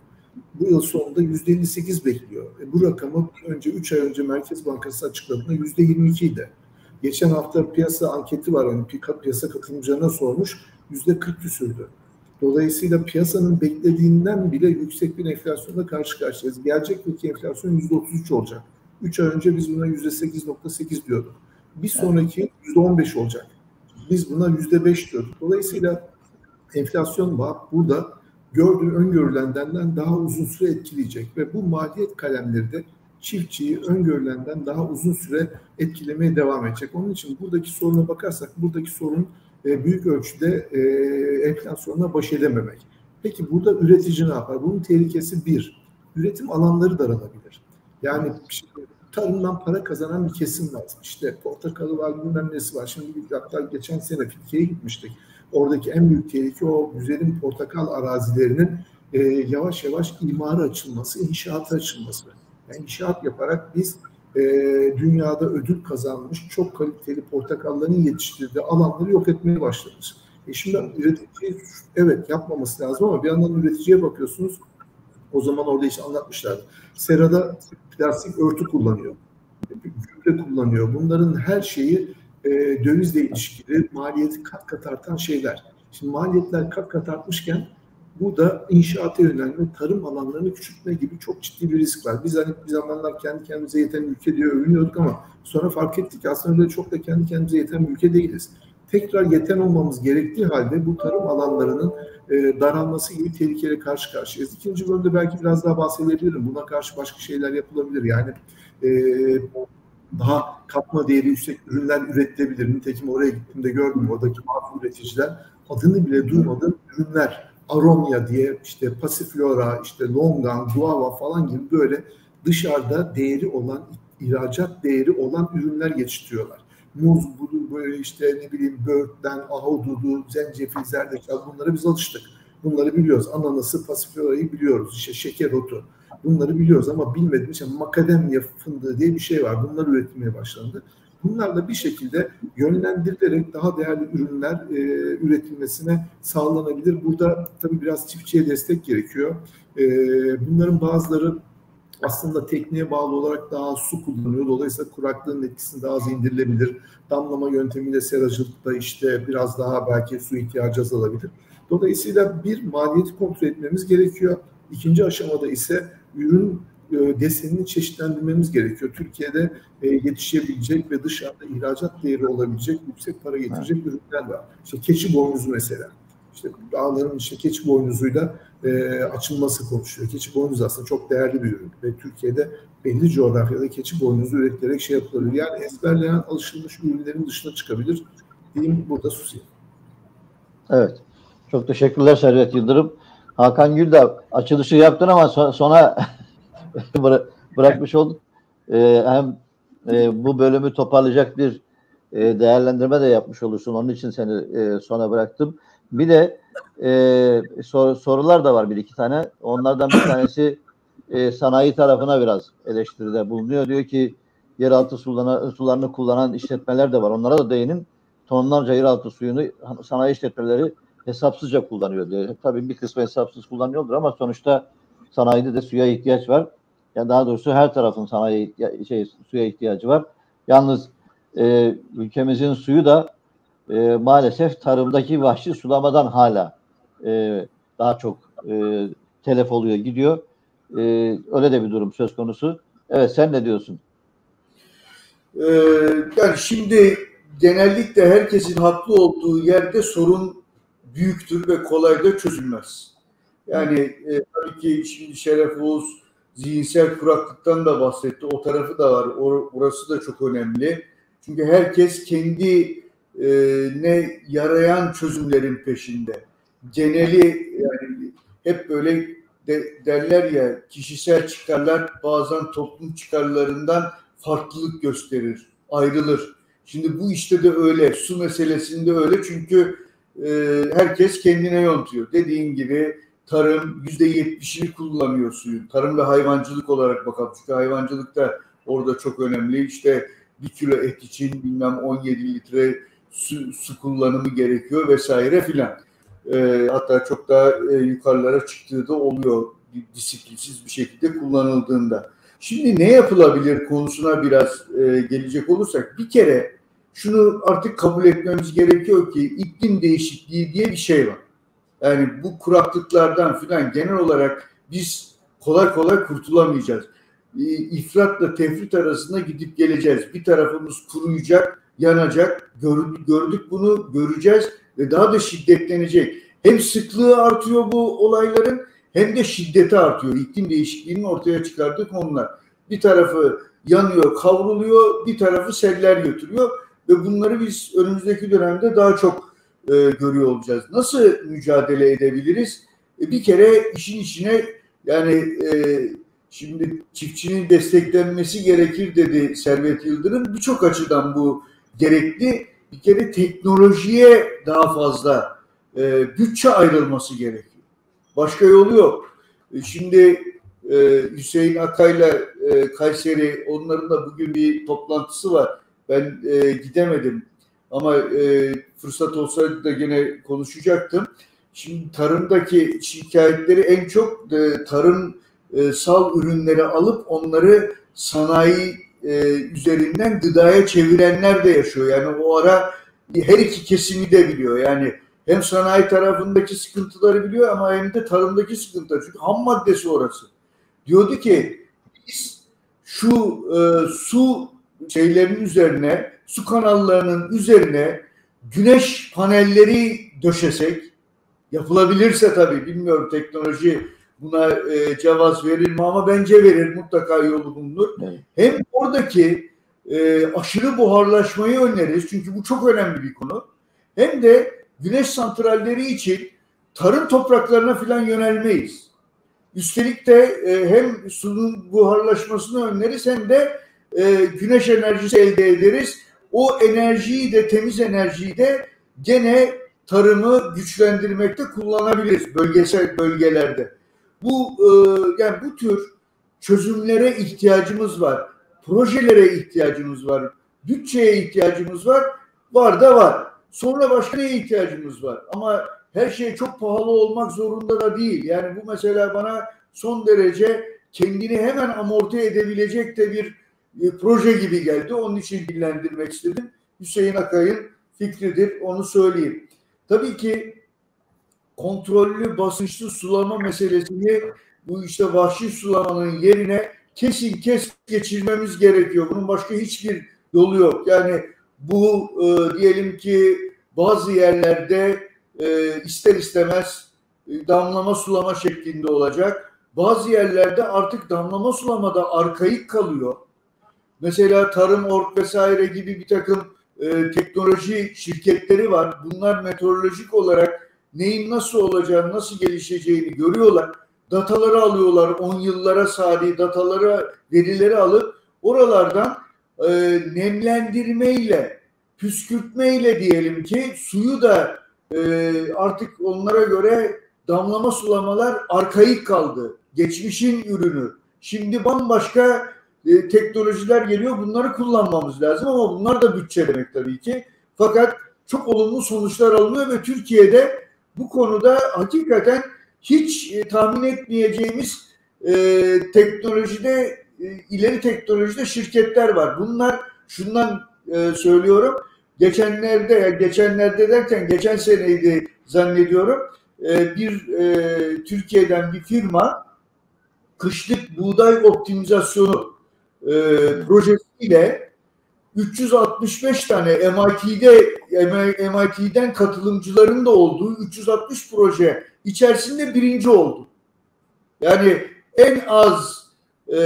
Bu yıl sonunda %58 bekliyor. E bu rakamı önce 3 ay önce Merkez Bankası açıkladığında %22 idi. Geçen hafta piyasa anketi var. Yani piyasa katılımcılarına sormuş. Yüzde 40 küsürdü. Dolayısıyla piyasanın beklediğinden bile yüksek bir enflasyonla karşı karşıyayız. Gelecek yılki enflasyon yüzde 33 olacak. 3 ay önce biz buna yüzde 8.8 diyorduk. Bir sonraki yüzde 15 olacak. Biz buna yüzde 5 diyorduk. Dolayısıyla enflasyon burada gördüğü öngörülendenden daha uzun süre etkileyecek ve bu maliyet kalemleri de çiftçiyi öngörülenden daha uzun süre etkilemeye devam edecek. Onun için buradaki soruna bakarsak buradaki sorun e, büyük ölçüde e, enflasyonla baş edememek. Peki burada üretici ne yapar? Bunun tehlikesi bir, üretim alanları daralabilir. Yani tarımdan para kazanan bir kesim var. İşte portakalı var, bilmem nesi var. Şimdi hatta geçen sene Türkiye'ye gitmiştik. Oradaki en büyük tehlike o güzelim portakal arazilerinin e, yavaş yavaş imara açılması, inşaata açılması. Yani inşaat yaparak biz e, dünyada ödül kazanmış çok kaliteli portakalların yetiştirdiği alanları yok etmeye başlamış. E şimdi üretici evet yapmaması lazım ama bir yandan üreticiye bakıyorsunuz o zaman orada işte anlatmışlardı. Serada plastik örtü kullanıyor. Gübre kullanıyor. Bunların her şeyi e, dövizle ilişkili maliyeti kat kat artan şeyler. Şimdi maliyetler kat kat artmışken bu da inşaata yönelme, tarım alanlarını küçültme gibi çok ciddi bir risk var. Biz hani bir zamanlar kendi kendimize yeten ülke diye övünüyorduk ama sonra fark ettik aslında öyle çok da kendi kendimize yeten bir ülke değiliz. Tekrar yeten olmamız gerektiği halde bu tarım alanlarının e, daralması gibi tehlikeli karşı karşıyayız. İkinci bölümde belki biraz daha bahsedebilirim. Buna karşı başka şeyler yapılabilir. Yani e, daha katma değeri yüksek ürünler üretilebilir. Nitekim oraya gittiğimde gördüm oradaki bazı üreticiler adını bile duymadığım ürünler Aromya diye işte Pasiflora, işte Longan, Guava falan gibi böyle dışarıda değeri olan, ihracat değeri olan ürünler yetiştiriyorlar. Muz, budu, böyle işte ne bileyim böğürtlen, ahududu, zencefil, zerdeçal bunlara biz alıştık. Bunları biliyoruz. Ananası, pasiflorayı biliyoruz. İşte şeker otu. Bunları biliyoruz ama bilmediğimiz işte makademya fındığı diye bir şey var. Bunlar üretilmeye başlandı. Bunlarla bir şekilde yönlendirilerek daha değerli ürünler e, üretilmesine sağlanabilir. Burada tabii biraz çiftçiye destek gerekiyor. E, bunların bazıları aslında tekniğe bağlı olarak daha su kullanıyor. Dolayısıyla kuraklığın etkisini daha az indirilebilir. Damlama yöntemiyle seracılıkta işte biraz daha belki su ihtiyacı azalabilir. Dolayısıyla bir maliyeti kontrol etmemiz gerekiyor. İkinci aşamada ise ürün desenini çeşitlendirmemiz gerekiyor. Türkiye'de e, yetişebilecek ve dışarıda ihracat değeri olabilecek yüksek para getirecek evet. ürünler var. İşte keçi boynuzu mesela. İşte dağların işte keçi boynuzuyla e, açılması konuşuyor. Keçi boynuzu aslında çok değerli bir ürün ve Türkiye'de belli coğrafyada keçi boynuzu üretilerek şey yapılabilir. Yani ezberleyen alışılmış ürünlerin dışına çıkabilir. Diyeyim burada susayım. Evet. Çok teşekkürler Servet Yıldırım. Hakan Gül de açılışı yaptın ama sona *laughs* *laughs* bırakmış olduk. Ee, hem e, bu bölümü toparlayacak bir e, değerlendirme de yapmış olursun. Onun için seni e, sona bıraktım. Bir de e, sor, sorular da var bir iki tane. Onlardan bir tanesi e, sanayi tarafına biraz eleştiride bulunuyor. Diyor ki yeraltı sularını, sularını kullanan işletmeler de var. Onlara da değinin. Tonlarca yeraltı suyunu sanayi işletmeleri hesapsızca kullanıyor diyor. Tabii bir kısmı hesapsız kullanıyordur ama sonuçta sanayide de suya ihtiyaç var. Yani daha doğrusu her tarafın sanayi şey suya ihtiyacı var. Yalnız e, ülkemizin suyu da e, maalesef tarımdaki vahşi sulamadan hala e, daha çok e, telef oluyor gidiyor. E, öyle de bir durum söz konusu. Evet sen ne diyorsun? Ee, yani şimdi genellikle herkesin haklı olduğu yerde sorun büyüktür ve kolay da çözülmez. Yani e, tabii ki şimdi Şeref Oğuz zihinsel kuraklıktan da bahsetti. O tarafı da var. Or, orası da çok önemli. Çünkü herkes kendi e, ne yarayan çözümlerin peşinde. Geneli yani hep böyle de, derler ya kişisel çıkarlar bazen toplum çıkarlarından farklılık gösterir, ayrılır. Şimdi bu işte de öyle, su meselesinde öyle çünkü e, herkes kendine yontuyor. Dediğin gibi tarım yüzde yetmişini kullanıyor suyun. Tarım ve hayvancılık olarak bakalım. Çünkü hayvancılık da orada çok önemli. İşte bir kilo et için bilmem 17 litre su, su kullanımı gerekiyor vesaire filan. E, hatta çok daha e, yukarılara çıktığı da oluyor disiplinsiz bir şekilde kullanıldığında. Şimdi ne yapılabilir konusuna biraz e, gelecek olursak bir kere şunu artık kabul etmemiz gerekiyor ki iklim değişikliği diye bir şey var. Yani bu kuraklıklardan filan genel olarak biz kolay kolay kurtulamayacağız. İfratla tefrit arasında gidip geleceğiz. Bir tarafımız kuruyacak, yanacak. Gördük bunu, göreceğiz ve daha da şiddetlenecek. Hem sıklığı artıyor bu olayların hem de şiddeti artıyor. İklim değişikliğinin ortaya çıkardığı konular. Bir tarafı yanıyor, kavruluyor, bir tarafı seller götürüyor ve bunları biz önümüzdeki dönemde daha çok e, görüyor olacağız. Nasıl mücadele edebiliriz? E, bir kere işin içine yani e, şimdi çiftçinin desteklenmesi gerekir dedi Servet Yıldırım. Birçok açıdan bu gerekli. Bir kere teknolojiye daha fazla e, bütçe ayrılması gerekiyor. Başka yolu yok. E, şimdi e, Hüseyin Akay'la e, Kayseri onların da bugün bir toplantısı var. Ben e, gidemedim ama e, fırsat olsaydı da gene konuşacaktım. Şimdi tarımdaki şikayetleri en çok e, tarım e, ürünleri alıp onları sanayi e, üzerinden gıdaya çevirenler de yaşıyor. Yani o ara her iki kesimi de biliyor. Yani hem sanayi tarafındaki sıkıntıları biliyor ama hem de tarımdaki sıkıntıları. Çünkü ham maddesi orası. Diyordu ki biz şu e, su şeylerin üzerine, su kanallarının üzerine güneş panelleri döşesek, yapılabilirse tabii bilmiyorum teknoloji buna e, cevaz verir mi ama bence verir mutlaka yolu bulunur. Evet. Hem oradaki e, aşırı buharlaşmayı önleriz çünkü bu çok önemli bir konu. Hem de güneş santralleri için tarım topraklarına falan yönelmeyiz. Üstelik de e, hem suyun buharlaşmasını önleriz hem de e, güneş enerjisi elde ederiz. O enerjiyi de temiz enerjiyi de gene tarımı güçlendirmekte kullanabiliriz bölgesel bölgelerde. Bu e, yani bu tür çözümlere ihtiyacımız var. Projelere ihtiyacımız var. bütçeye ihtiyacımız var. Var da var. Sonra başka neye ihtiyacımız var? Ama her şey çok pahalı olmak zorunda da değil. Yani bu mesela bana son derece kendini hemen amorti edebilecek de bir e, proje gibi geldi. Onun için dillendirmek istedim. Hüseyin Akay'ın fikridir. Onu söyleyeyim. Tabii ki kontrollü basınçlı sulama meselesini bu işte vahşi sulamanın yerine kesin kes geçirmemiz gerekiyor. Bunun başka hiçbir yolu yok. Yani bu e, diyelim ki bazı yerlerde e, ister istemez e, damlama sulama şeklinde olacak. Bazı yerlerde artık damlama sulamada arkaik kalıyor. Mesela Tarım Ork vesaire gibi bir takım e, teknoloji şirketleri var. Bunlar meteorolojik olarak neyin nasıl olacağını, nasıl gelişeceğini görüyorlar. Dataları alıyorlar, 10 yıllara sari dataları, verileri alıp oralardan e, nemlendirmeyle, püskürtmeyle diyelim ki suyu da e, artık onlara göre damlama sulamalar arkaik kaldı. Geçmişin ürünü. Şimdi bambaşka e, teknolojiler geliyor. Bunları kullanmamız lazım ama bunlar da bütçe demek tabii ki. Fakat çok olumlu sonuçlar alınıyor ve Türkiye'de bu konuda hakikaten hiç e, tahmin etmeyeceğimiz e, teknolojide e, ileri teknolojide şirketler var. Bunlar şundan e, söylüyorum. Geçenlerde, geçenlerde derken geçen seneydi zannediyorum. E, bir e, Türkiye'den bir firma kışlık buğday optimizasyonu e, projesiyle 365 tane MIT'de MIT'den katılımcıların da olduğu 360 proje içerisinde birinci oldu. Yani en az e,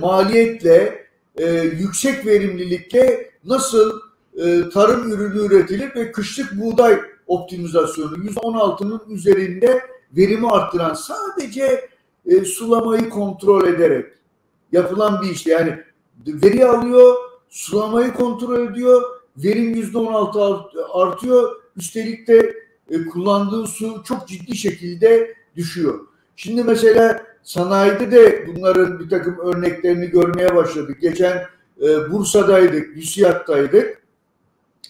maliyetle e, yüksek verimlilikle nasıl e, tarım ürünü üretilir ve kışlık buğday optimizasyonu %16'nın üzerinde verimi arttıran sadece e, sulamayı kontrol ederek yapılan bir işte yani veri alıyor, sulamayı kontrol ediyor, verim yüzde on altı artıyor. Üstelik de e, kullandığı su çok ciddi şekilde düşüyor. Şimdi mesela sanayide de bunların bir takım örneklerini görmeye başladık. Geçen e, Bursa'daydık, Hüsiyat'taydık.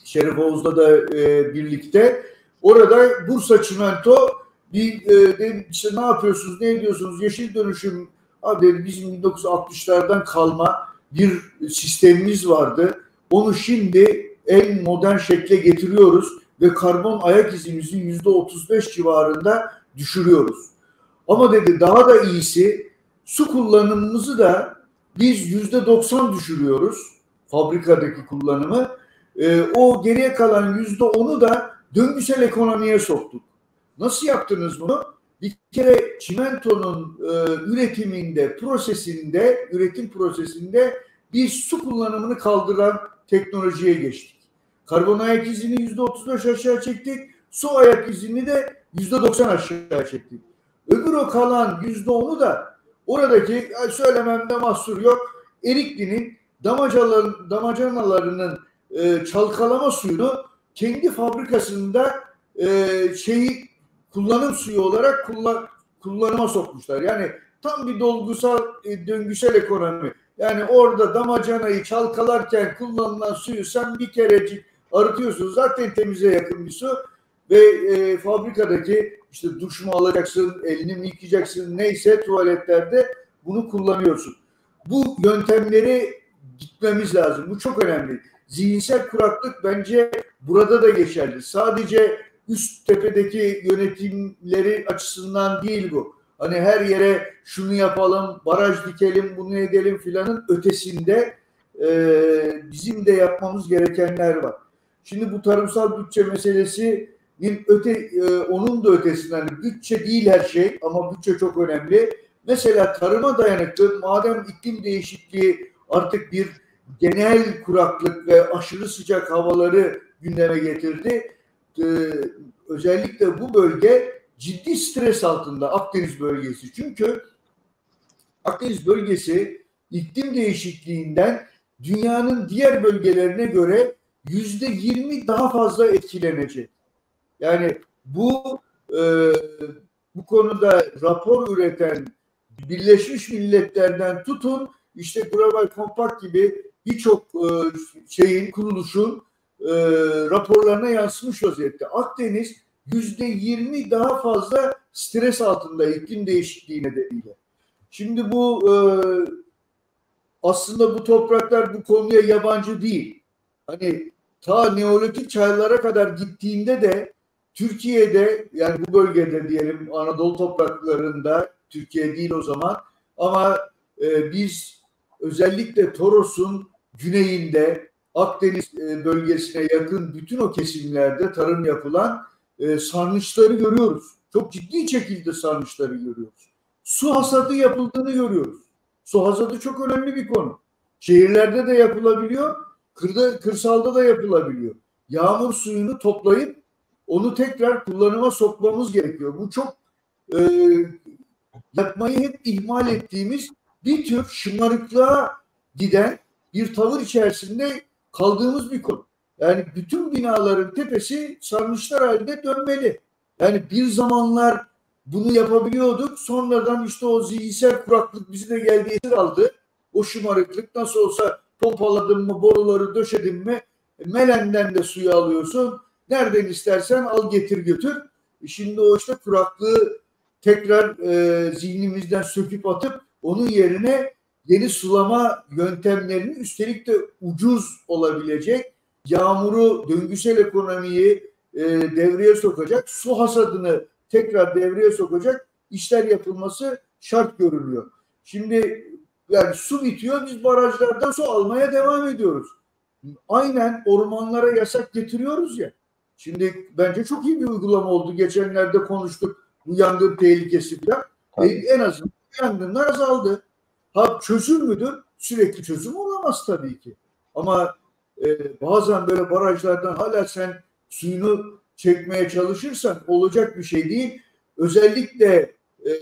Şerif Oğuz'da da e, birlikte. Orada Bursa Çimento bir e, işte ne yapıyorsunuz, ne ediyorsunuz? Yeşil dönüşüm abi dedi, bizim 1960'lardan kalma bir sistemimiz vardı. Onu şimdi en modern şekle getiriyoruz ve karbon ayak izimizi yüzde 35 civarında düşürüyoruz. Ama dedi daha da iyisi su kullanımımızı da biz yüzde 90 düşürüyoruz fabrikadaki kullanımı. E, o geriye kalan yüzde 10'u da döngüsel ekonomiye soktuk. Nasıl yaptınız bunu? Bir kere çimentonun e, üretiminde, prosesinde, üretim prosesinde biz su kullanımını kaldıran teknolojiye geçtik. Karbon ayak izini yüzde otuz beş aşağı çektik. Su ayak izini de yüzde doksan aşağı çektik. Öbür o kalan yüzde onu da oradaki söylememde mahsur yok. Erikli'nin damacanalarının e, çalkalama suyunu kendi fabrikasında e, şeyi kullanım suyu olarak kullan, kullanıma sokmuşlar. Yani tam bir dolgusal e, döngüsel ekonomi. Yani orada damacanayı çalkalarken kullanılan suyu sen bir kerecik arıtıyorsun. Zaten temize yakın bir su ve e, fabrikadaki işte duş mu alacaksın, elini mi yıkayacaksın neyse tuvaletlerde bunu kullanıyorsun. Bu yöntemleri gitmemiz lazım. Bu çok önemli. Zihinsel kuraklık bence burada da geçerli. Sadece üst tepedeki yönetimleri açısından değil bu. Hani her yere şunu yapalım, baraj dikelim, bunu edelim filanın ötesinde e, bizim de yapmamız gerekenler var. Şimdi bu tarımsal bütçe meselesinin öte e, onun da ötesinden yani bütçe değil her şey ama bütçe çok önemli. Mesela tarıma dayanıklı madem iklim değişikliği artık bir genel kuraklık ve aşırı sıcak havaları gündeme getirdi. Ee, özellikle bu bölge ciddi stres altında Akdeniz bölgesi. Çünkü Akdeniz bölgesi iklim değişikliğinden dünyanın diğer bölgelerine göre yüzde yirmi daha fazla etkilenecek. Yani bu e, bu konuda rapor üreten Birleşmiş Milletler'den tutun işte Global Compact gibi birçok e, şeyin kuruluşun e, raporlarına yansımış vaziyette. Akdeniz yüzde yirmi daha fazla stres altında iklim değişikliği nedeniyle. Şimdi bu e, aslında bu topraklar bu konuya yabancı değil. Hani ta Neolitik çağlara kadar gittiğinde de Türkiye'de yani bu bölgede diyelim Anadolu topraklarında Türkiye değil o zaman ama e, biz özellikle Toros'un güneyinde Akdeniz e, bölgesine yakın bütün o kesimlerde tarım yapılan e, sarnıçları görüyoruz. Çok ciddi şekilde sarnıçları görüyoruz. Su hasadı yapıldığını görüyoruz. Su hasadı çok önemli bir konu. Şehirlerde de yapılabiliyor, kırda, kırsalda da yapılabiliyor. Yağmur suyunu toplayıp onu tekrar kullanıma sokmamız gerekiyor. Bu çok e, yapmayı hep ihmal ettiğimiz bir tür şımarıklığa giden bir tavır içerisinde kaldığımız bir konu. Yani bütün binaların tepesi sarnıçlar halinde dönmeli. Yani bir zamanlar bunu yapabiliyorduk. Sonradan işte o zihinsel kuraklık bizi de geldi esir aldı. O şımarıklık nasıl olsa pompaladın mı boruları döşedin mi melenden de suyu alıyorsun. Nereden istersen al getir götür. E şimdi o işte kuraklığı tekrar e, zihnimizden söküp atıp onun yerine yeni sulama yöntemlerini üstelik de ucuz olabilecek yağmuru döngüsel ekonomiyi e, devreye sokacak su hasadını tekrar devreye sokacak işler yapılması şart görülüyor. Şimdi yani su bitiyor biz barajlardan su almaya devam ediyoruz. Aynen ormanlara yasak getiriyoruz ya. Şimdi bence çok iyi bir uygulama oldu. Geçenlerde konuştuk bu yangın tehlikesi falan. E, en azından yangınlar azaldı. Ha çözüm müdür? Sürekli çözüm olamaz tabii ki. Ama e, bazen böyle barajlardan hala sen suyunu çekmeye çalışırsan olacak bir şey değil. Özellikle e,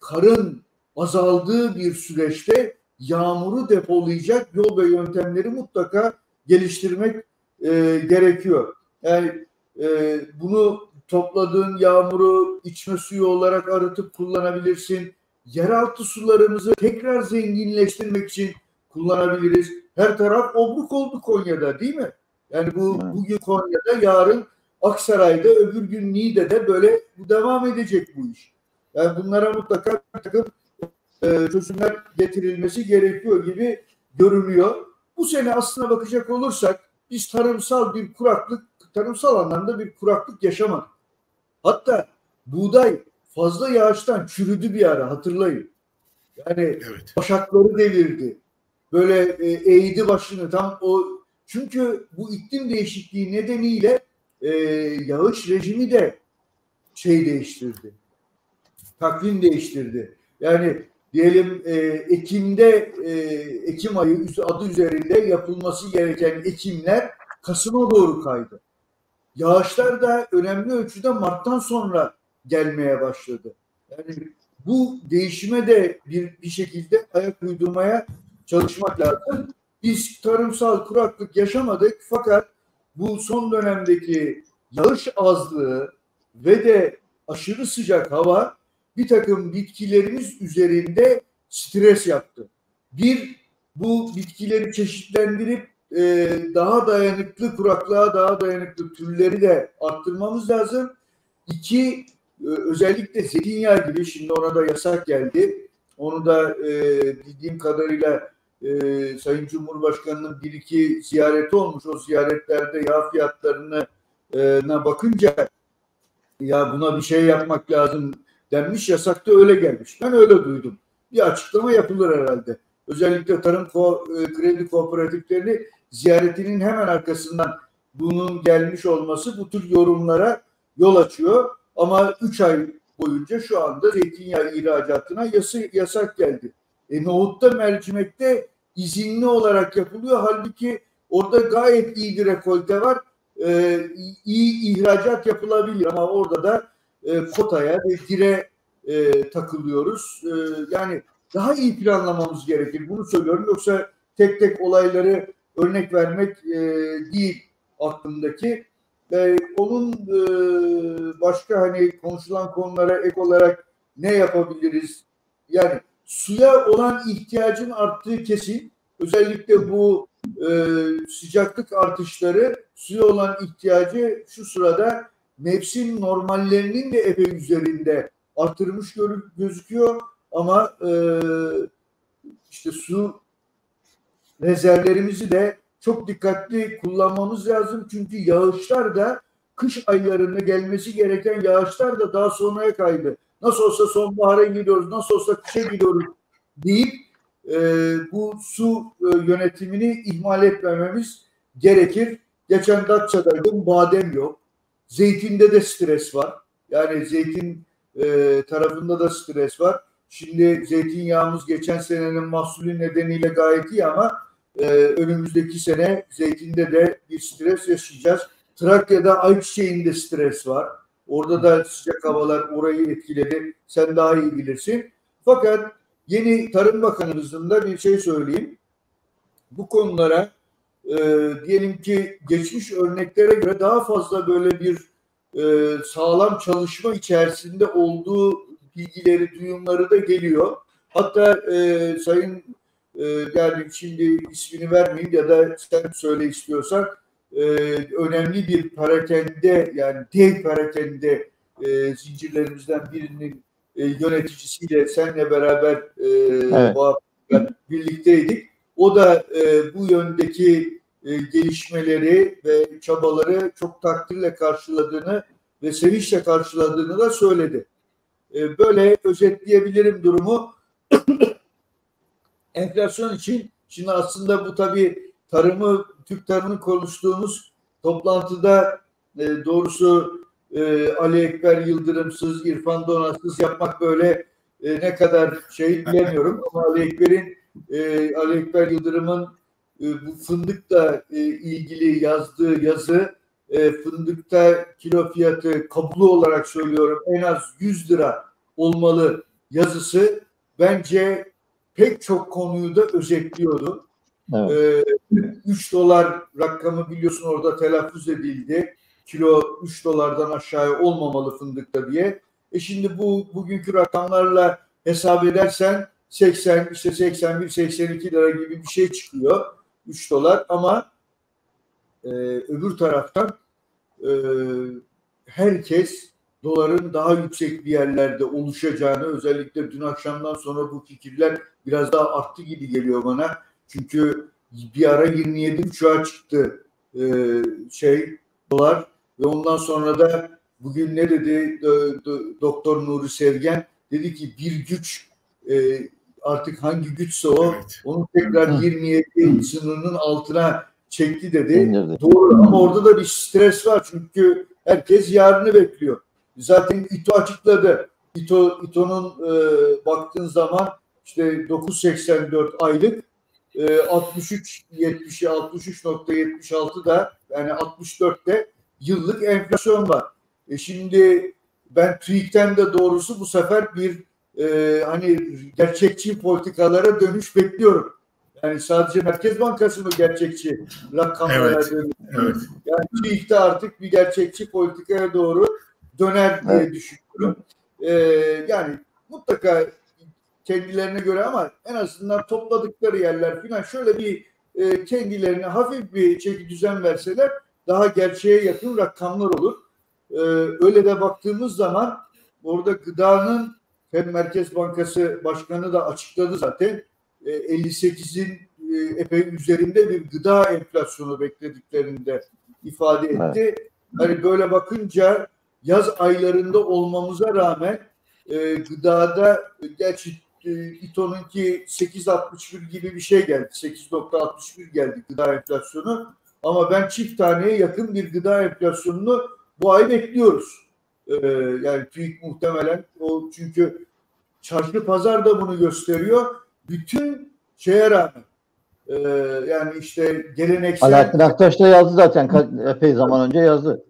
karın azaldığı bir süreçte yağmuru depolayacak yol ve yöntemleri mutlaka geliştirmek e, gerekiyor. Yani e, bunu topladığın yağmuru içme suyu olarak arıtıp kullanabilirsin. Yeraltı sularımızı tekrar zenginleştirmek için kullanabiliriz. Her taraf obruk oldu Konya'da değil mi? Yani bu bugün Konya'da, yarın Aksaray'da, öbür gün Niğde'de böyle bu devam edecek bu iş. Yani bunlara mutlaka bir takım e, çözümler getirilmesi gerekiyor gibi görünüyor. Bu sene aslına bakacak olursak biz tarımsal bir kuraklık, tarımsal anlamda bir kuraklık yaşamadık. Hatta buğday fazla yağıştan çürüdü bir ara hatırlayın. Yani evet. başakları devirdi. Böyle e, eğdi başını tam o çünkü bu iklim değişikliği nedeniyle e, yağış rejimi de şey değiştirdi. Takvim değiştirdi. Yani diyelim e, Ekim'de e, Ekim ayı adı üzerinde yapılması gereken ekimler Kasım'a doğru kaydı. Yağışlar da önemli ölçüde Mart'tan sonra gelmeye başladı. Yani bu değişime de bir, bir şekilde ayak uydurmaya çalışmak lazım. Biz tarımsal kuraklık yaşamadık fakat bu son dönemdeki yağış azlığı ve de aşırı sıcak hava bir takım bitkilerimiz üzerinde stres yaptı. Bir, bu bitkileri çeşitlendirip e, daha dayanıklı kuraklığa daha dayanıklı türleri de arttırmamız lazım. İki, özellikle zeytinyağı gibi şimdi ona da yasak geldi. Onu da e, bildiğim kadarıyla e, Sayın Cumhurbaşkanı'nın bir iki ziyareti olmuş. O ziyaretlerde yağ fiyatlarına e, bakınca ya buna bir şey yapmak lazım denmiş. Yasakta öyle gelmiş. Ben öyle duydum. Bir açıklama yapılır herhalde. Özellikle tarım ko- e, kredi kooperatiflerini ziyaretinin hemen arkasından bunun gelmiş olması bu tür yorumlara yol açıyor. Ama 3 ay boyunca şu anda zeytinyağı ihracatına yasa, yasak geldi. E, nohutta mercimekte izinli olarak yapılıyor. Halbuki orada gayet iyi bir rekolte var. E, iyi ihracat yapılabilir ama orada da e, kotaya ve dire e, takılıyoruz. E, yani daha iyi planlamamız gerekir. Bunu söylüyorum. Yoksa tek tek olayları örnek vermek e, değil aklımdaki. E, onun başka hani konuşulan konulara ek olarak ne yapabiliriz? Yani suya olan ihtiyacın arttığı kesin. Özellikle bu e, sıcaklık artışları suya olan ihtiyacı şu sırada mevsim normallerinin de epey üzerinde arttırmış gözüküyor ama e, işte su rezervlerimizi de çok dikkatli kullanmamız lazım. Çünkü yağışlar da kış aylarında gelmesi gereken yağışlar da daha sonraya kaydı. Nasıl olsa sonbahara gidiyoruz, nasıl olsa kışa gidiyoruz deyip e, bu su e, yönetimini ihmal etmememiz gerekir. Geçen Datça'daydım, badem yok. Zeytinde de stres var. Yani zeytin e, tarafında da stres var. Şimdi zeytinyağımız geçen senenin mahsulü nedeniyle gayet iyi ama e, önümüzdeki sene zeytinde de bir stres yaşayacağız. Trakya'da ayçiçeğinde stres var. Orada da sıcak havalar orayı etkiledi. Sen daha iyi bilirsin. Fakat yeni Tarım Bakanımızın da bir şey söyleyeyim. Bu konulara e, diyelim ki geçmiş örneklere göre daha fazla böyle bir e, sağlam çalışma içerisinde olduğu bilgileri, duyumları da geliyor. Hatta e, Sayın e, yani şimdi ismini vermeyeyim ya da sen söyle istiyorsan e, önemli bir parakende yani dev parakende e, zincirlerimizden birinin e, yöneticisiyle senle beraber e, evet. birlikteydik. O da e, bu yöndeki e, gelişmeleri ve çabaları çok takdirle karşıladığını ve sevinçle karşıladığını da söyledi. E, böyle özetleyebilirim durumu. Enflasyon için şimdi aslında bu tabii tarımı, Türk tarımını konuştuğumuz toplantıda e, doğrusu e, Ali Ekber Yıldırımsız, İrfan Donasız yapmak böyle e, ne kadar şey bilemiyorum ama Ali Ekber'in e, Ali Ekber Yıldırım'ın e, bu fındıkla e, ilgili yazdığı yazı e, fındıkta kilo fiyatı kablo olarak söylüyorum en az 100 lira olmalı yazısı bence pek çok konuyu da özetliyordu. Evet. E, 3 dolar rakamı biliyorsun orada telaffuz edildi. Kilo 3 dolardan aşağıya olmamalı fındıkta diye. E şimdi bu bugünkü rakamlarla hesap edersen 80 işte 81 82 lira gibi bir şey çıkıyor. 3 dolar ama e, öbür taraftan e, herkes doların daha yüksek bir yerlerde oluşacağını özellikle dün akşamdan sonra bu fikirler biraz daha arttı gibi geliyor bana. Çünkü bir ara 27 uçağa çıktı e, şey dolar ve ondan sonra da bugün ne dedi do, do, Doktor Nuri Sevgen dedi ki bir güç e, artık hangi güçse o evet. onu tekrar 27 sınırının altına çekti dedi. İndirdi. Doğru ama orada da bir stres var çünkü herkes yarını bekliyor. Zaten İTO açıkladı. İTO İTO'nun e, baktığın zaman işte 9.84 aylık e, 63 70 63.76 da yani 64'te yıllık enflasyon var. E şimdi ben TÜİK'ten de doğrusu bu sefer bir e, hani gerçekçi politikalara dönüş bekliyorum. Yani sadece Merkez Bankası mı gerçekçi rakamlara evet, dönüş? Evet. Yani TÜİK'te artık bir gerçekçi politikaya doğru döner diye evet. düşünüyorum. E, yani mutlaka kendilerine göre ama en azından topladıkları yerler falan şöyle bir e, kendilerine hafif bir çeki düzen verseler daha gerçeğe yakın rakamlar olur. E, öyle de baktığımız zaman orada gıdanın hem Merkez Bankası Başkanı da açıkladı zaten e, 58'in e, epey üzerinde bir gıda enflasyonu beklediklerini de ifade etti. Evet. Hani böyle bakınca yaz aylarında olmamıza rağmen e, gıdada gerçi e, İTO'nunki 8.61 gibi bir şey geldi. 8.61 geldi gıda enflasyonu. Ama ben çift taneye yakın bir gıda enflasyonunu bu ay bekliyoruz. Ee, yani TÜİK muhtemelen o çünkü çarşı pazar da bunu gösteriyor. Bütün şeye rağmen e, yani işte geleneksel Alaaddin Aktaş da yazdı zaten epey zaman önce yazdı.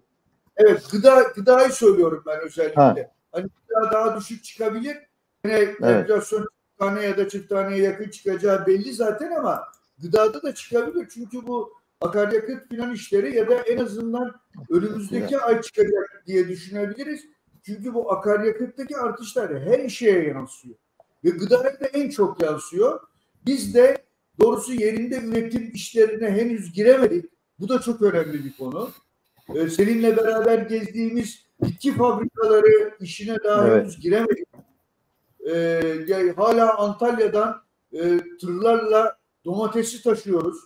Evet gıda gıdayı söylüyorum ben özellikle. Ha. Hani gıda daha düşük çıkabilir. Yine evet. enflasyon tane ya da çift taneye yakın çıkacağı belli zaten ama gıdada da çıkabilir. Çünkü bu akaryakıt filan işleri ya da en azından önümüzdeki ay çıkacak diye düşünebiliriz. Çünkü bu akaryakıttaki artışlar her şeye yansıyor. Ve gıdaya da en çok yansıyor. Biz de Doğrusu yerinde üretim işlerine henüz giremedik. Bu da çok önemli bir konu. Ee, seninle beraber gezdiğimiz bitki fabrikaları işine daha evet. henüz giremedik. Ee, hala Antalya'dan e, tırlarla domatesi taşıyoruz.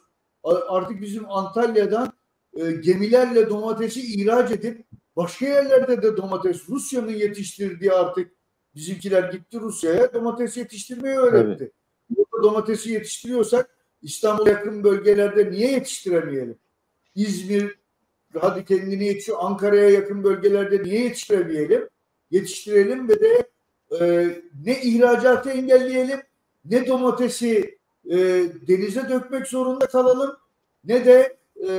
Artık bizim Antalya'dan e, gemilerle domatesi ihraç edip başka yerlerde de domates Rusya'nın yetiştirdiği artık bizimkiler gitti Rusya'ya domates yetiştirmeyi öğretti. Evet. Burada domatesi yetiştiriyorsak İstanbul yakın bölgelerde niye yetiştiremeyelim? İzmir hadi kendini yetişiyor. Ankara'ya yakın bölgelerde niye yetiştiremeyelim? Yetiştirelim ve de e, ne ihracatı engelleyelim ne domatesi e, denize dökmek zorunda kalalım ne de e,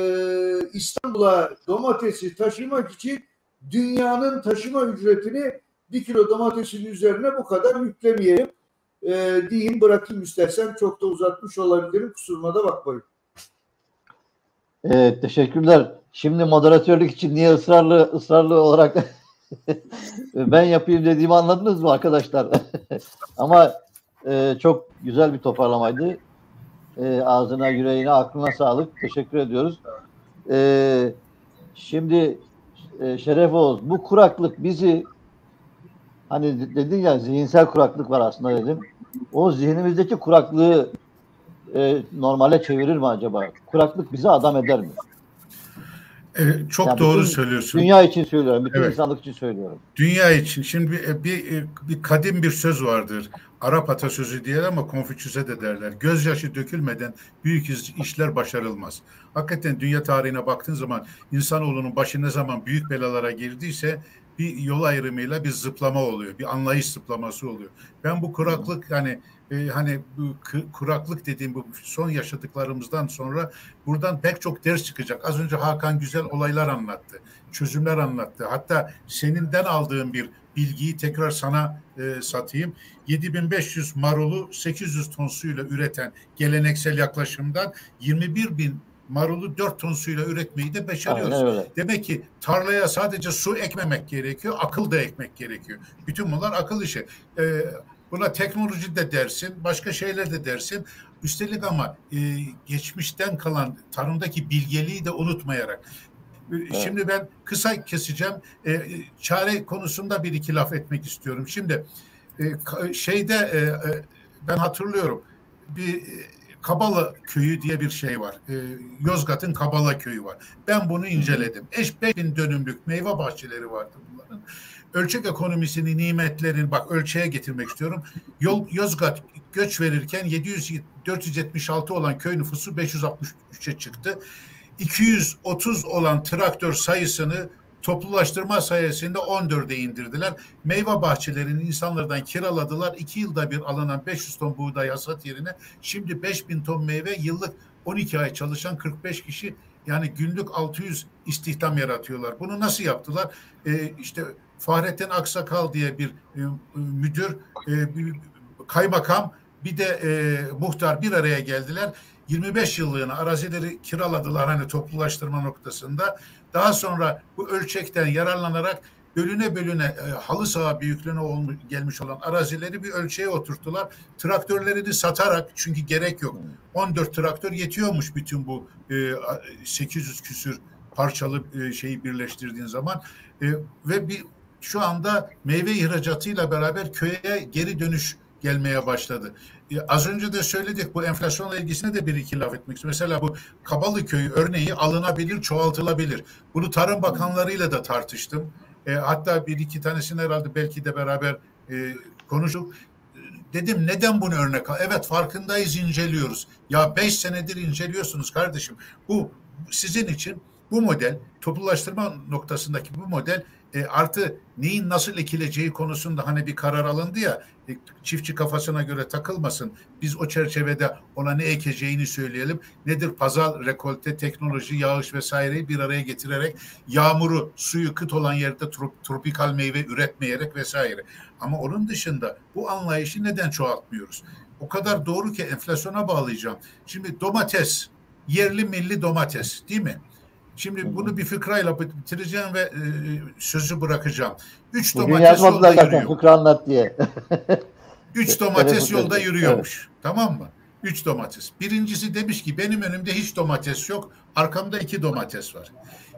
İstanbul'a domatesi taşımak için dünyanın taşıma ücretini bir kilo domatesin üzerine bu kadar yüklemeyelim e, diyeyim bırakayım istersen çok da uzatmış olabilirim kusuruma da bakmayın. Evet teşekkürler. Şimdi moderatörlük için niye ısrarlı ısrarlı olarak *laughs* ben yapayım dediğimi anladınız mı arkadaşlar? *laughs* Ama e, çok güzel bir toparlamaydı. E, ağzına, yüreğine, aklına sağlık. Teşekkür ediyoruz. E, şimdi e, Şeref Oğuz, bu kuraklık bizi hani dedin ya zihinsel kuraklık var aslında dedim. O zihnimizdeki kuraklığı e, normale çevirir mi acaba? Kuraklık bizi adam eder mi? Evet, çok yani doğru söylüyorsun. Dünya için söylüyorum. Bütün evet. insanlık için söylüyorum. Dünya için. Şimdi bir, bir, bir kadim bir söz vardır. Arap atasözü diye ama Konfüçyüs'e de derler. Gözyaşı dökülmeden büyük işler başarılmaz. Hakikaten dünya tarihine baktığın zaman insanoğlunun başı ne zaman büyük belalara girdiyse bir yol ayrımıyla bir zıplama oluyor. Bir anlayış zıplaması oluyor. Ben bu kuraklık yani e, hani bu kuraklık dediğim bu son yaşadıklarımızdan sonra buradan pek çok ders çıkacak. Az önce Hakan güzel olaylar anlattı. Çözümler anlattı. Hatta seninden aldığım bir bilgiyi tekrar sana e, satayım. 7500 marulu 800 ton suyla üreten geleneksel yaklaşımdan 21 bin marulu 4 ton suyla üretmeyi de başarıyoruz. Demek ki tarlaya sadece su ekmemek gerekiyor, akıl da ekmek gerekiyor. Bütün bunlar akıl işi. Ee, buna teknoloji de dersin, başka şeyler de dersin. Üstelik ama e, geçmişten kalan tarımdaki bilgeliği de unutmayarak. Evet. Şimdi ben kısa keseceğim. E, çare konusunda bir iki laf etmek istiyorum. Şimdi e, şeyde e, e, ben hatırlıyorum bir Kabala köyü diye bir şey var. E, Yozgat'ın Kabala köyü var. Ben bunu inceledim. Eş 5000 dönümlük meyve bahçeleri vardı bunların. Ölçek ekonomisini, nimetlerin bak ölçeğe getirmek istiyorum. Yol, Yozgat göç verirken 700 476 olan köy nüfusu 563'e çıktı. 230 olan traktör sayısını toplulaştırma sayesinde 14'e indirdiler. Meyve bahçelerini insanlardan kiraladılar. İki yılda bir alınan 500 ton buğday hasat yerine şimdi 5000 ton meyve yıllık 12 ay çalışan 45 kişi yani günlük 600 istihdam yaratıyorlar. Bunu nasıl yaptılar? Ee, işte Fahrettin Aksakal diye bir e, müdür, e, bir kaymakam bir de e, muhtar bir araya geldiler. 25 yıllığına arazileri kiraladılar hani toplulaştırma noktasında. Daha sonra bu ölçekten yararlanarak bölüne bölüne e, halı saha büyüklüğüne olmuş, gelmiş olan arazileri bir ölçeğe oturttular. Traktörlerini satarak çünkü gerek yok. 14 traktör yetiyormuş bütün bu e, 800 küsür parçalı e, şeyi birleştirdiğin zaman e, ve bir şu anda meyve ihracatıyla beraber köye geri dönüş gelmeye başladı. E, az önce de söyledik bu enflasyonla ilgisine de bir iki laf etmek istiyorum. Mesela bu Kabalıköy örneği alınabilir, çoğaltılabilir. Bunu Tarım Bakanlarıyla da tartıştım. E, hatta bir iki tanesini herhalde belki de beraber e, konuştuk. Dedim neden bunu örnek al? Evet farkındayız inceliyoruz. Ya beş senedir inceliyorsunuz kardeşim. Bu sizin için bu model toplulaştırma noktasındaki bu model e, artı neyin nasıl ekileceği konusunda hani bir karar alındı ya e, çiftçi kafasına göre takılmasın. Biz o çerçevede ona ne ekeceğini söyleyelim. Nedir pazar, rekolte, teknoloji, yağış vesaireyi bir araya getirerek yağmuru, suyu kıt olan yerde trop, tropikal meyve üretmeyerek vesaire. Ama onun dışında bu anlayışı neden çoğaltmıyoruz? O kadar doğru ki enflasyona bağlayacağım. Şimdi domates, yerli milli domates değil mi? Şimdi bunu bir fıkrayla bitireceğim ve e, sözü bırakacağım. Üç Bugün domates yolda zaten, yürüyor. Fıkra anlat diye. *laughs* Üç domates yolda yürüyormuş. Evet. Tamam mı? Üç domates. Birincisi demiş ki benim önümde hiç domates yok. Arkamda iki domates var.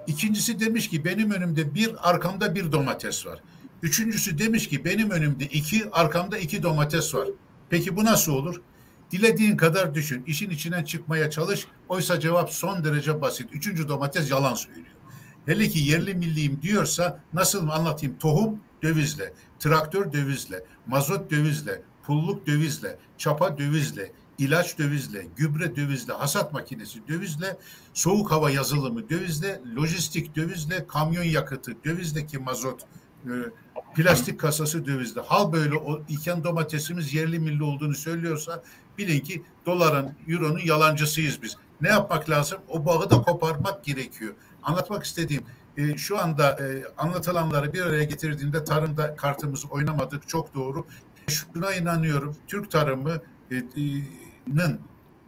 İkincisi demiş ki benim önümde bir, arkamda bir domates var. Üçüncüsü demiş ki benim önümde iki, arkamda iki domates var. Peki bu nasıl olur? Dilediğin kadar düşün. İşin içinden çıkmaya çalış. Oysa cevap son derece basit. Üçüncü domates yalan söylüyor. Hele ki yerli milliyim diyorsa nasıl anlatayım? Tohum dövizle, traktör dövizle, mazot dövizle, pulluk dövizle, çapa dövizle, ilaç dövizle, gübre dövizle, hasat makinesi dövizle, soğuk hava yazılımı dövizle, lojistik dövizle, kamyon yakıtı dövizle ki mazot, e, plastik kasası dövizle. Hal böyle o, iken domatesimiz yerli milli olduğunu söylüyorsa bilin ki doların, euronun yalancısıyız biz. Ne yapmak lazım? O bağı da koparmak gerekiyor. Anlatmak istediğim e, şu anda e, anlatılanları bir araya getirdiğinde tarımda kartımızı oynamadık çok doğru. Şuna inanıyorum. Türk tarımı e, e,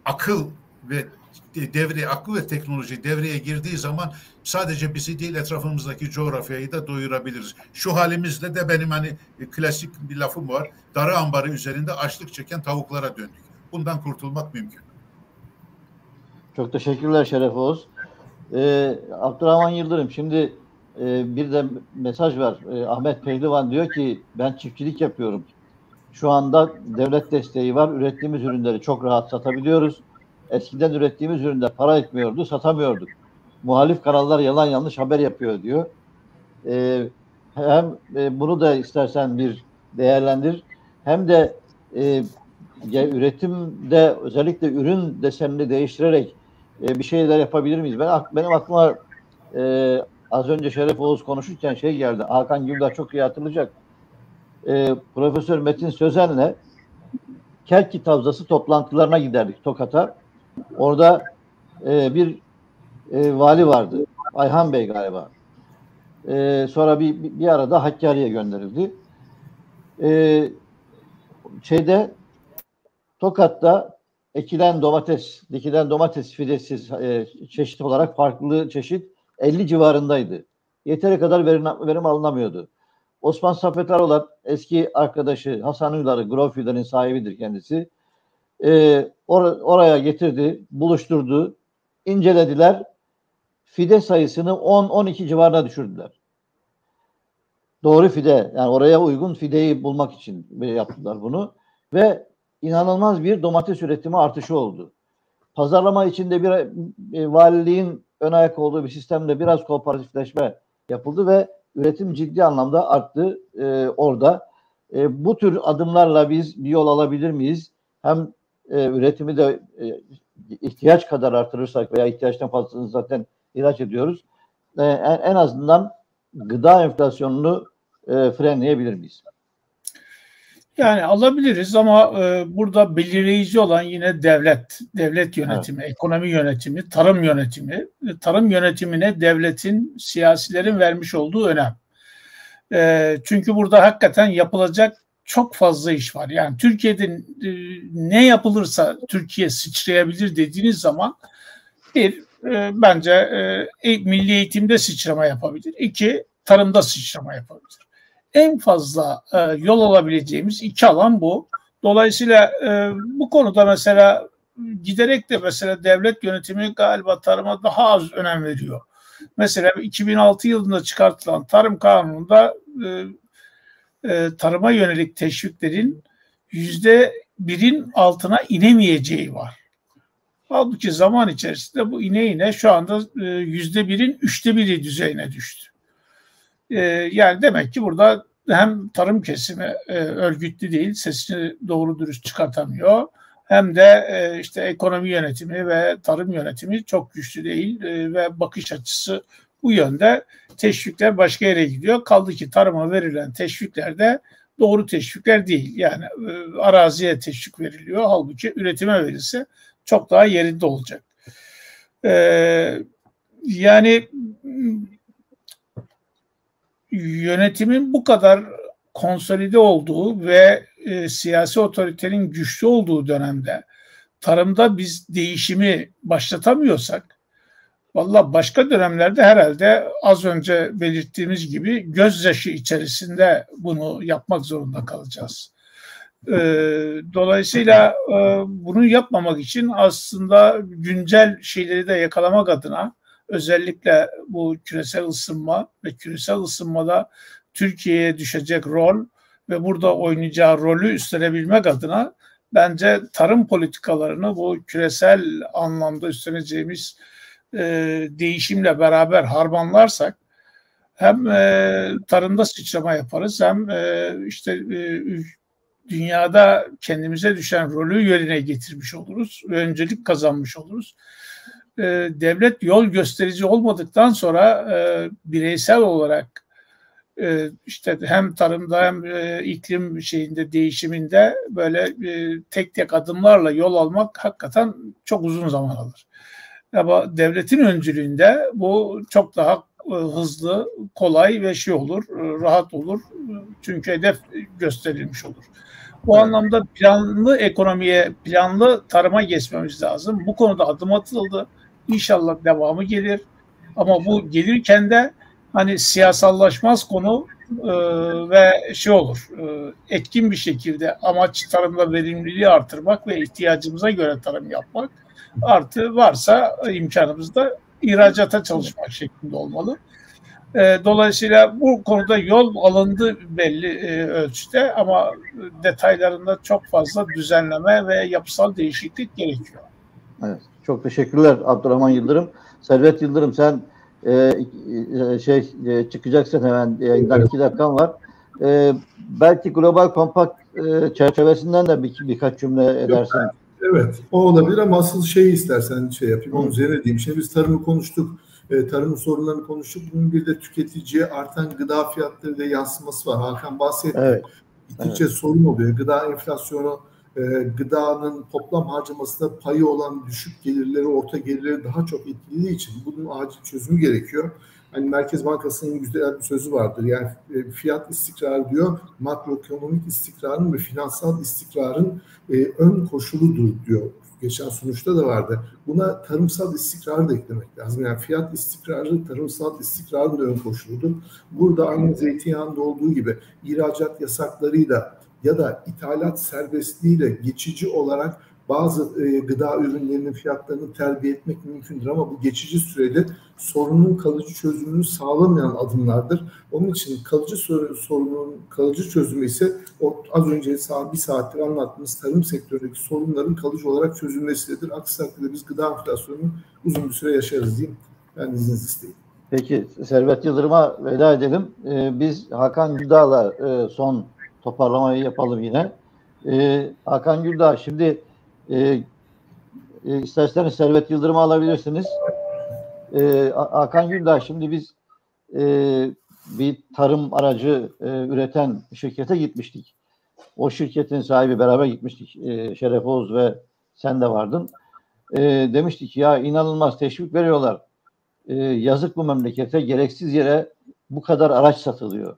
akıl ve devreye, akıl ve teknoloji devreye girdiği zaman sadece bizi değil etrafımızdaki coğrafyayı da doyurabiliriz. Şu halimizle de benim hani klasik bir lafım var. Darı ambarı üzerinde açlık çeken tavuklara döndük. Bundan kurtulmak mümkün. Çok teşekkürler Şeref Oğuz. Ee, Abdurrahman Yıldırım şimdi e, bir de mesaj var. E, Ahmet Pehlivan diyor ki ben çiftçilik yapıyorum. Şu anda devlet desteği var. Ürettiğimiz ürünleri çok rahat satabiliyoruz. Eskiden ürettiğimiz ürünler para etmiyordu, satamıyorduk. Muhalif kanallar yalan yanlış haber yapıyor diyor. Ee, hem e, bunu da istersen bir değerlendir. Hem de e, üretimde özellikle ürün desenini değiştirerek e, bir şeyler yapabilir miyiz? Ben benim aklıma e, az önce Şeref Oğuz konuşurken şey geldi. Hakan Güldağ çok iyi hatırlayacak e, Profesör Metin Sözen'le Kelki Tavzası toplantılarına giderdik Tokat'a. Orada e, bir e, vali vardı. Ayhan Bey galiba. E, sonra bir, bir arada Hakkari'ye gönderildi. E, şeyde Tokat'ta ekilen domates, dikilen domates fidesi e, çeşit olarak farklı çeşit 50 civarındaydı. Yeteri kadar verim, verim alınamıyordu. Osman Saffet Arolat eski arkadaşı Hasan Uylar'ı Grofil'lerin sahibidir kendisi. Ee, or oraya getirdi, buluşturdu, incelediler. Fide sayısını 10-12 civarına düşürdüler. Doğru fide, yani oraya uygun fideyi bulmak için yaptılar bunu. Ve inanılmaz bir domates üretimi artışı oldu. Pazarlama içinde bir e, valiliğin ön ayak olduğu bir sistemde biraz kooperatifleşme yapıldı ve üretim ciddi anlamda arttı e, orada. E, bu tür adımlarla biz bir yol alabilir miyiz? Hem e, üretimi de e, ihtiyaç kadar artırırsak veya ihtiyaçtan fazlasını zaten ihraç ediyoruz. E, en, en azından gıda enflasyonunu e, frenleyebilir miyiz? Yani alabiliriz ama e, burada belirleyici olan yine devlet, devlet yönetimi, evet. ekonomi yönetimi, tarım yönetimi. Tarım yönetimine devletin, siyasilerin vermiş olduğu önem. E, çünkü burada hakikaten yapılacak çok fazla iş var. Yani Türkiye'de e, ne yapılırsa Türkiye sıçrayabilir dediğiniz zaman bir e, bence e, milli eğitimde sıçrama yapabilir. İki tarımda sıçrama yapabilir en fazla yol alabileceğimiz iki alan bu. Dolayısıyla bu konuda mesela giderek de mesela devlet yönetimi galiba tarıma daha az önem veriyor. Mesela 2006 yılında çıkartılan tarım kanununda e, tarıma yönelik teşviklerin yüzde birin altına inemeyeceği var. Halbuki zaman içerisinde bu ine ine şu anda e, yüzde birin üçte biri düzeyine düştü. E, yani demek ki burada hem tarım kesimi örgütlü değil, sesini doğru dürüst çıkartamıyor. Hem de işte ekonomi yönetimi ve tarım yönetimi çok güçlü değil ve bakış açısı bu yönde teşvikler başka yere gidiyor. Kaldı ki tarıma verilen teşvikler de doğru teşvikler değil. Yani e, araziye teşvik veriliyor. Halbuki üretime verilse çok daha yerinde olacak. E, yani yönetimin bu kadar konsolide olduğu ve e, siyasi otoritenin güçlü olduğu dönemde tarımda biz değişimi başlatamıyorsak valla başka dönemlerde herhalde az önce belirttiğimiz gibi gözyaşı içerisinde bunu yapmak zorunda kalacağız. E, dolayısıyla e, bunu yapmamak için aslında güncel şeyleri de yakalamak adına özellikle bu küresel ısınma ve küresel ısınmada Türkiye'ye düşecek rol ve burada oynayacağı rolü üstlenebilmek adına bence tarım politikalarını bu küresel anlamda üstleneceğimiz e, değişimle beraber harmanlarsak hem e, tarımda sıçrama yaparız hem e, işte e, dünyada kendimize düşen rolü yerine getirmiş oluruz öncelik kazanmış oluruz. E, devlet yol gösterici olmadıktan sonra e, bireysel olarak e, işte hem tarımda hem e, iklim şeyinde değişiminde böyle e, tek tek adımlarla yol almak hakikaten çok uzun zaman alır. Ama devletin öncülüğünde bu çok daha e, hızlı, kolay ve şey olur, e, rahat olur. Çünkü hedef gösterilmiş olur. Bu anlamda planlı ekonomiye, planlı tarıma geçmemiz lazım. Bu konuda adım atıldı. İnşallah devamı gelir. Ama bu gelirken de hani siyasallaşmaz konu e, ve şey olur e, etkin bir şekilde amaç tarımda verimliliği artırmak ve ihtiyacımıza göre tarım yapmak artı varsa imkanımız da ihracata çalışmak şeklinde olmalı. E, dolayısıyla bu konuda yol alındı belli e, ölçüde ama detaylarında çok fazla düzenleme ve yapısal değişiklik gerekiyor. Evet, çok teşekkürler Abdurrahman Yıldırım. Servet Yıldırım sen e, e, şey e, çıkacaksın hemen yayından iki dakikan var. E, belki Global Compact e, çerçevesinden de bir, birkaç cümle edersin. Evet, o olabilir ama asıl şeyi istersen şey yapayım, onun üzerine diyeyim. Şimdi biz tarımı konuştuk, e, tarımın sorunlarını konuştuk. Bunun bir de tüketiciye artan gıda fiyatları da yansıması var. Hakan bahsetti. Evet. Gittikçe evet. sorun oluyor. Gıda enflasyonu, e, gıdanın toplam harcamasında payı olan düşük gelirleri, orta gelirleri daha çok etkilediği için bunun acil çözümü gerekiyor. Hani Merkez Bankası'nın güzel bir sözü vardır. Yani e, fiyat istikrarı diyor, makroekonomik istikrarın ve finansal istikrarın e, ön koşuludur diyor. Geçen sonuçta da vardı. Buna tarımsal istikrarı da eklemek lazım. Yani fiyat istikrarı tarımsal istikrarın da ön koşuludur. Burada aynı zeytinyağında olduğu gibi ihracat yasaklarıyla ya da ithalat serbestliğiyle geçici olarak bazı e, gıda ürünlerinin fiyatlarını terbiye etmek mümkündür ama bu geçici sürede sorunun kalıcı çözümünü sağlamayan adımlardır. Onun için kalıcı sorunun kalıcı çözümü ise az önce bir saattir anlattığımız tarım sektöründeki sorunların kalıcı olarak çözülmesidir. Aksi takdirde biz gıda enflasyonunu uzun bir süre yaşarız diyeyim. Ben izninizi isteyeyim. Peki Servet Yıldırım'a veda edelim. Ee, biz Hakan Güldağ'la e, son toparlamayı yapalım yine. Ee, Hakan Güldağ şimdi e, e, isterseniz Servet Yıldırım'ı alabilirsiniz. E, Hakan Güldağ şimdi biz e, bir tarım aracı e, üreten şirkete gitmiştik. O şirketin sahibi beraber gitmiştik. E, Şeref Oğuz ve sen de vardın. E, demiştik ya inanılmaz teşvik veriyorlar. E, yazık bu memlekete gereksiz yere bu kadar araç satılıyor.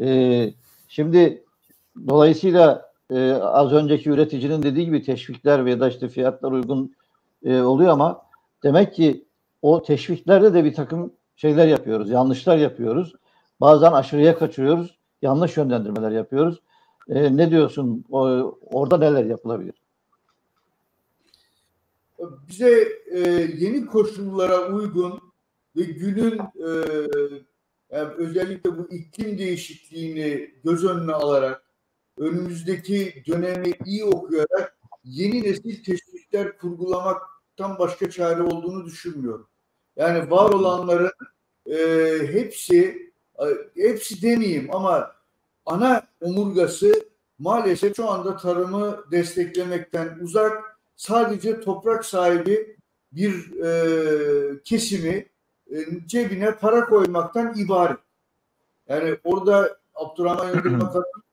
E, şimdi dolayısıyla e, az önceki üreticinin dediği gibi teşvikler veya da işte fiyatlar uygun e, oluyor ama demek ki o teşviklerde de bir takım şeyler yapıyoruz, yanlışlar yapıyoruz. Bazen aşırıya kaçıyoruz, yanlış yönlendirmeler yapıyoruz. E, ne diyorsun? O, orada neler yapılabilir? Bize e, yeni koşullara uygun ve günün e, yani özellikle bu iklim değişikliğini göz önüne alarak önümüzdeki dönemi iyi okuyarak yeni nesil teşvikler kurgulamaktan başka çare olduğunu düşünmüyorum. Yani var olanların e, hepsi e, hepsi demeyeyim ama ana omurgası maalesef şu anda tarımı desteklemekten uzak sadece toprak sahibi bir e, kesimi e, cebine para koymaktan ibaret. Yani orada Abdurrahman Yıldırım'a *clears throat*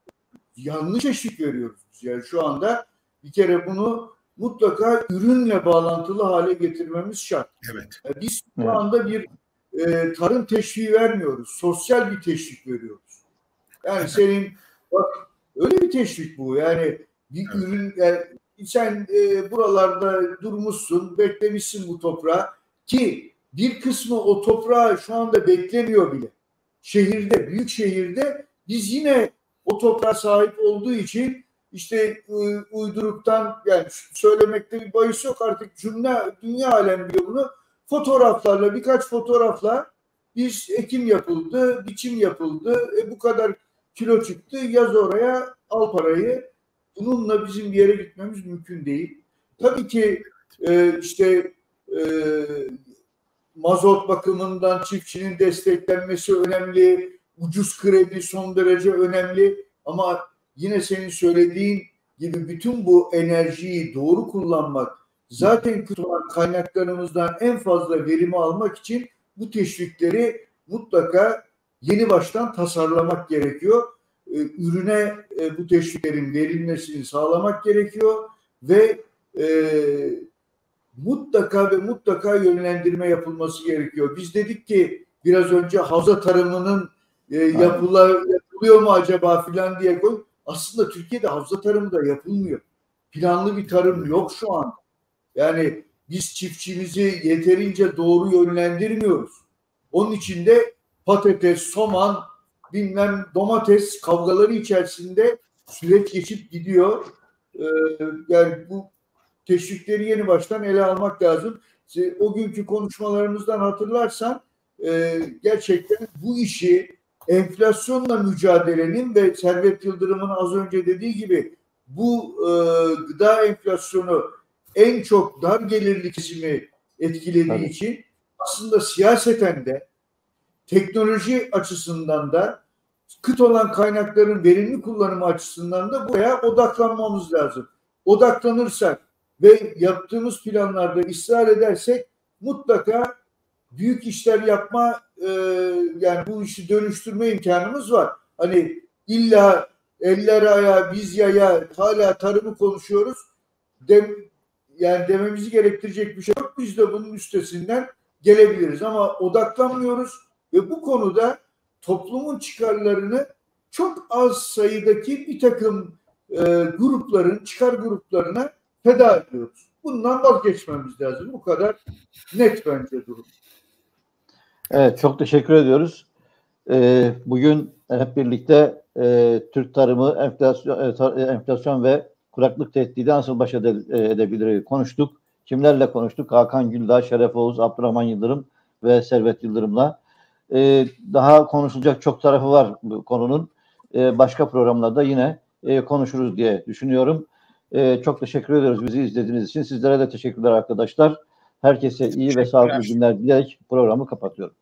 yanlış eşlik veriyoruz. Yani şu anda bir kere bunu mutlaka ürünle bağlantılı hale getirmemiz şart. Evet. Yani biz şu evet. anda bir e, tarım teşviği vermiyoruz. Sosyal bir teşvik veriyoruz. Yani senin bak öyle bir teşvik bu. Yani bir evet. ürün yani sen e, buralarda durmuşsun, beklemişsin bu toprağı ki bir kısmı o toprağı şu anda beklemiyor bile. Şehirde, büyük şehirde biz yine o toprağa sahip olduğu için işte uyduruktan yani söylemekte bir bahis yok artık cümle dünya alem biliyor bunu. Fotoğraflarla birkaç fotoğrafla biz ekim yapıldı, biçim yapıldı. E bu kadar kilo çıktı. Yaz oraya al parayı. Bununla bizim bir yere gitmemiz mümkün değil. Tabii ki e, işte e, mazot bakımından çiftçinin desteklenmesi önemli. Ucuz kredi son derece önemli. Ama yine senin söylediğin gibi bütün bu enerjiyi doğru kullanmak zaten kutulan kaynaklarımızdan en fazla verimi almak için bu teşvikleri mutlaka yeni baştan tasarlamak gerekiyor. Ee, ürüne e, bu teşviklerin verilmesini sağlamak gerekiyor ve e, mutlaka ve mutlaka yönlendirme yapılması gerekiyor. Biz dedik ki biraz önce havza tarımının e, yapıla, yapılıyor mu acaba filan diye koy. Aslında Türkiye'de havza tarımı da yapılmıyor. Planlı bir tarım yok şu an. Yani biz çiftçimizi yeterince doğru yönlendirmiyoruz. Onun için de patates, soman, bilmem domates kavgaları içerisinde süreç geçip gidiyor. Ee, yani bu teşvikleri yeni baştan ele almak lazım. O günkü konuşmalarımızdan hatırlarsan e, gerçekten bu işi enflasyonla mücadelenin ve Servet Yıldırım'ın az önce dediği gibi bu e, gıda enflasyonu en çok dar gelirli kesimi etkilediği Tabii. için aslında siyaseten de teknoloji açısından da kıt olan kaynakların verimli kullanımı açısından da buraya odaklanmamız lazım. Odaklanırsak ve yaptığımız planlarda ısrar edersek mutlaka büyük işler yapma e, yani bu işi dönüştürme imkanımız var. Hani illa eller ayağa biz yaya hala tarımı konuşuyoruz. Dem, yani dememizi gerektirecek bir şey yok. Biz de bunun üstesinden gelebiliriz ama odaklanmıyoruz ve bu konuda toplumun çıkarlarını çok az sayıdaki bir takım e, grupların, çıkar gruplarına feda ediyoruz. Bundan vazgeçmemiz lazım. Bu kadar net bence durum. Evet, çok teşekkür ediyoruz. Ee, bugün hep birlikte e, Türk tarımı, enflasyon, e, enflasyon ve kuraklık tehdidi nasıl baş ede, edebilir konuştuk. Kimlerle konuştuk? Hakan Güldağ, Şeref Oğuz, Abdurrahman Yıldırım ve Servet Yıldırım'la. Ee, daha konuşulacak çok tarafı var bu konunun. Ee, başka programlarda yine e, konuşuruz diye düşünüyorum. Ee, çok teşekkür ediyoruz bizi izlediğiniz için. Sizlere de teşekkürler arkadaşlar. Herkese iyi ve sağlıklı günler dileyerek programı kapatıyorum.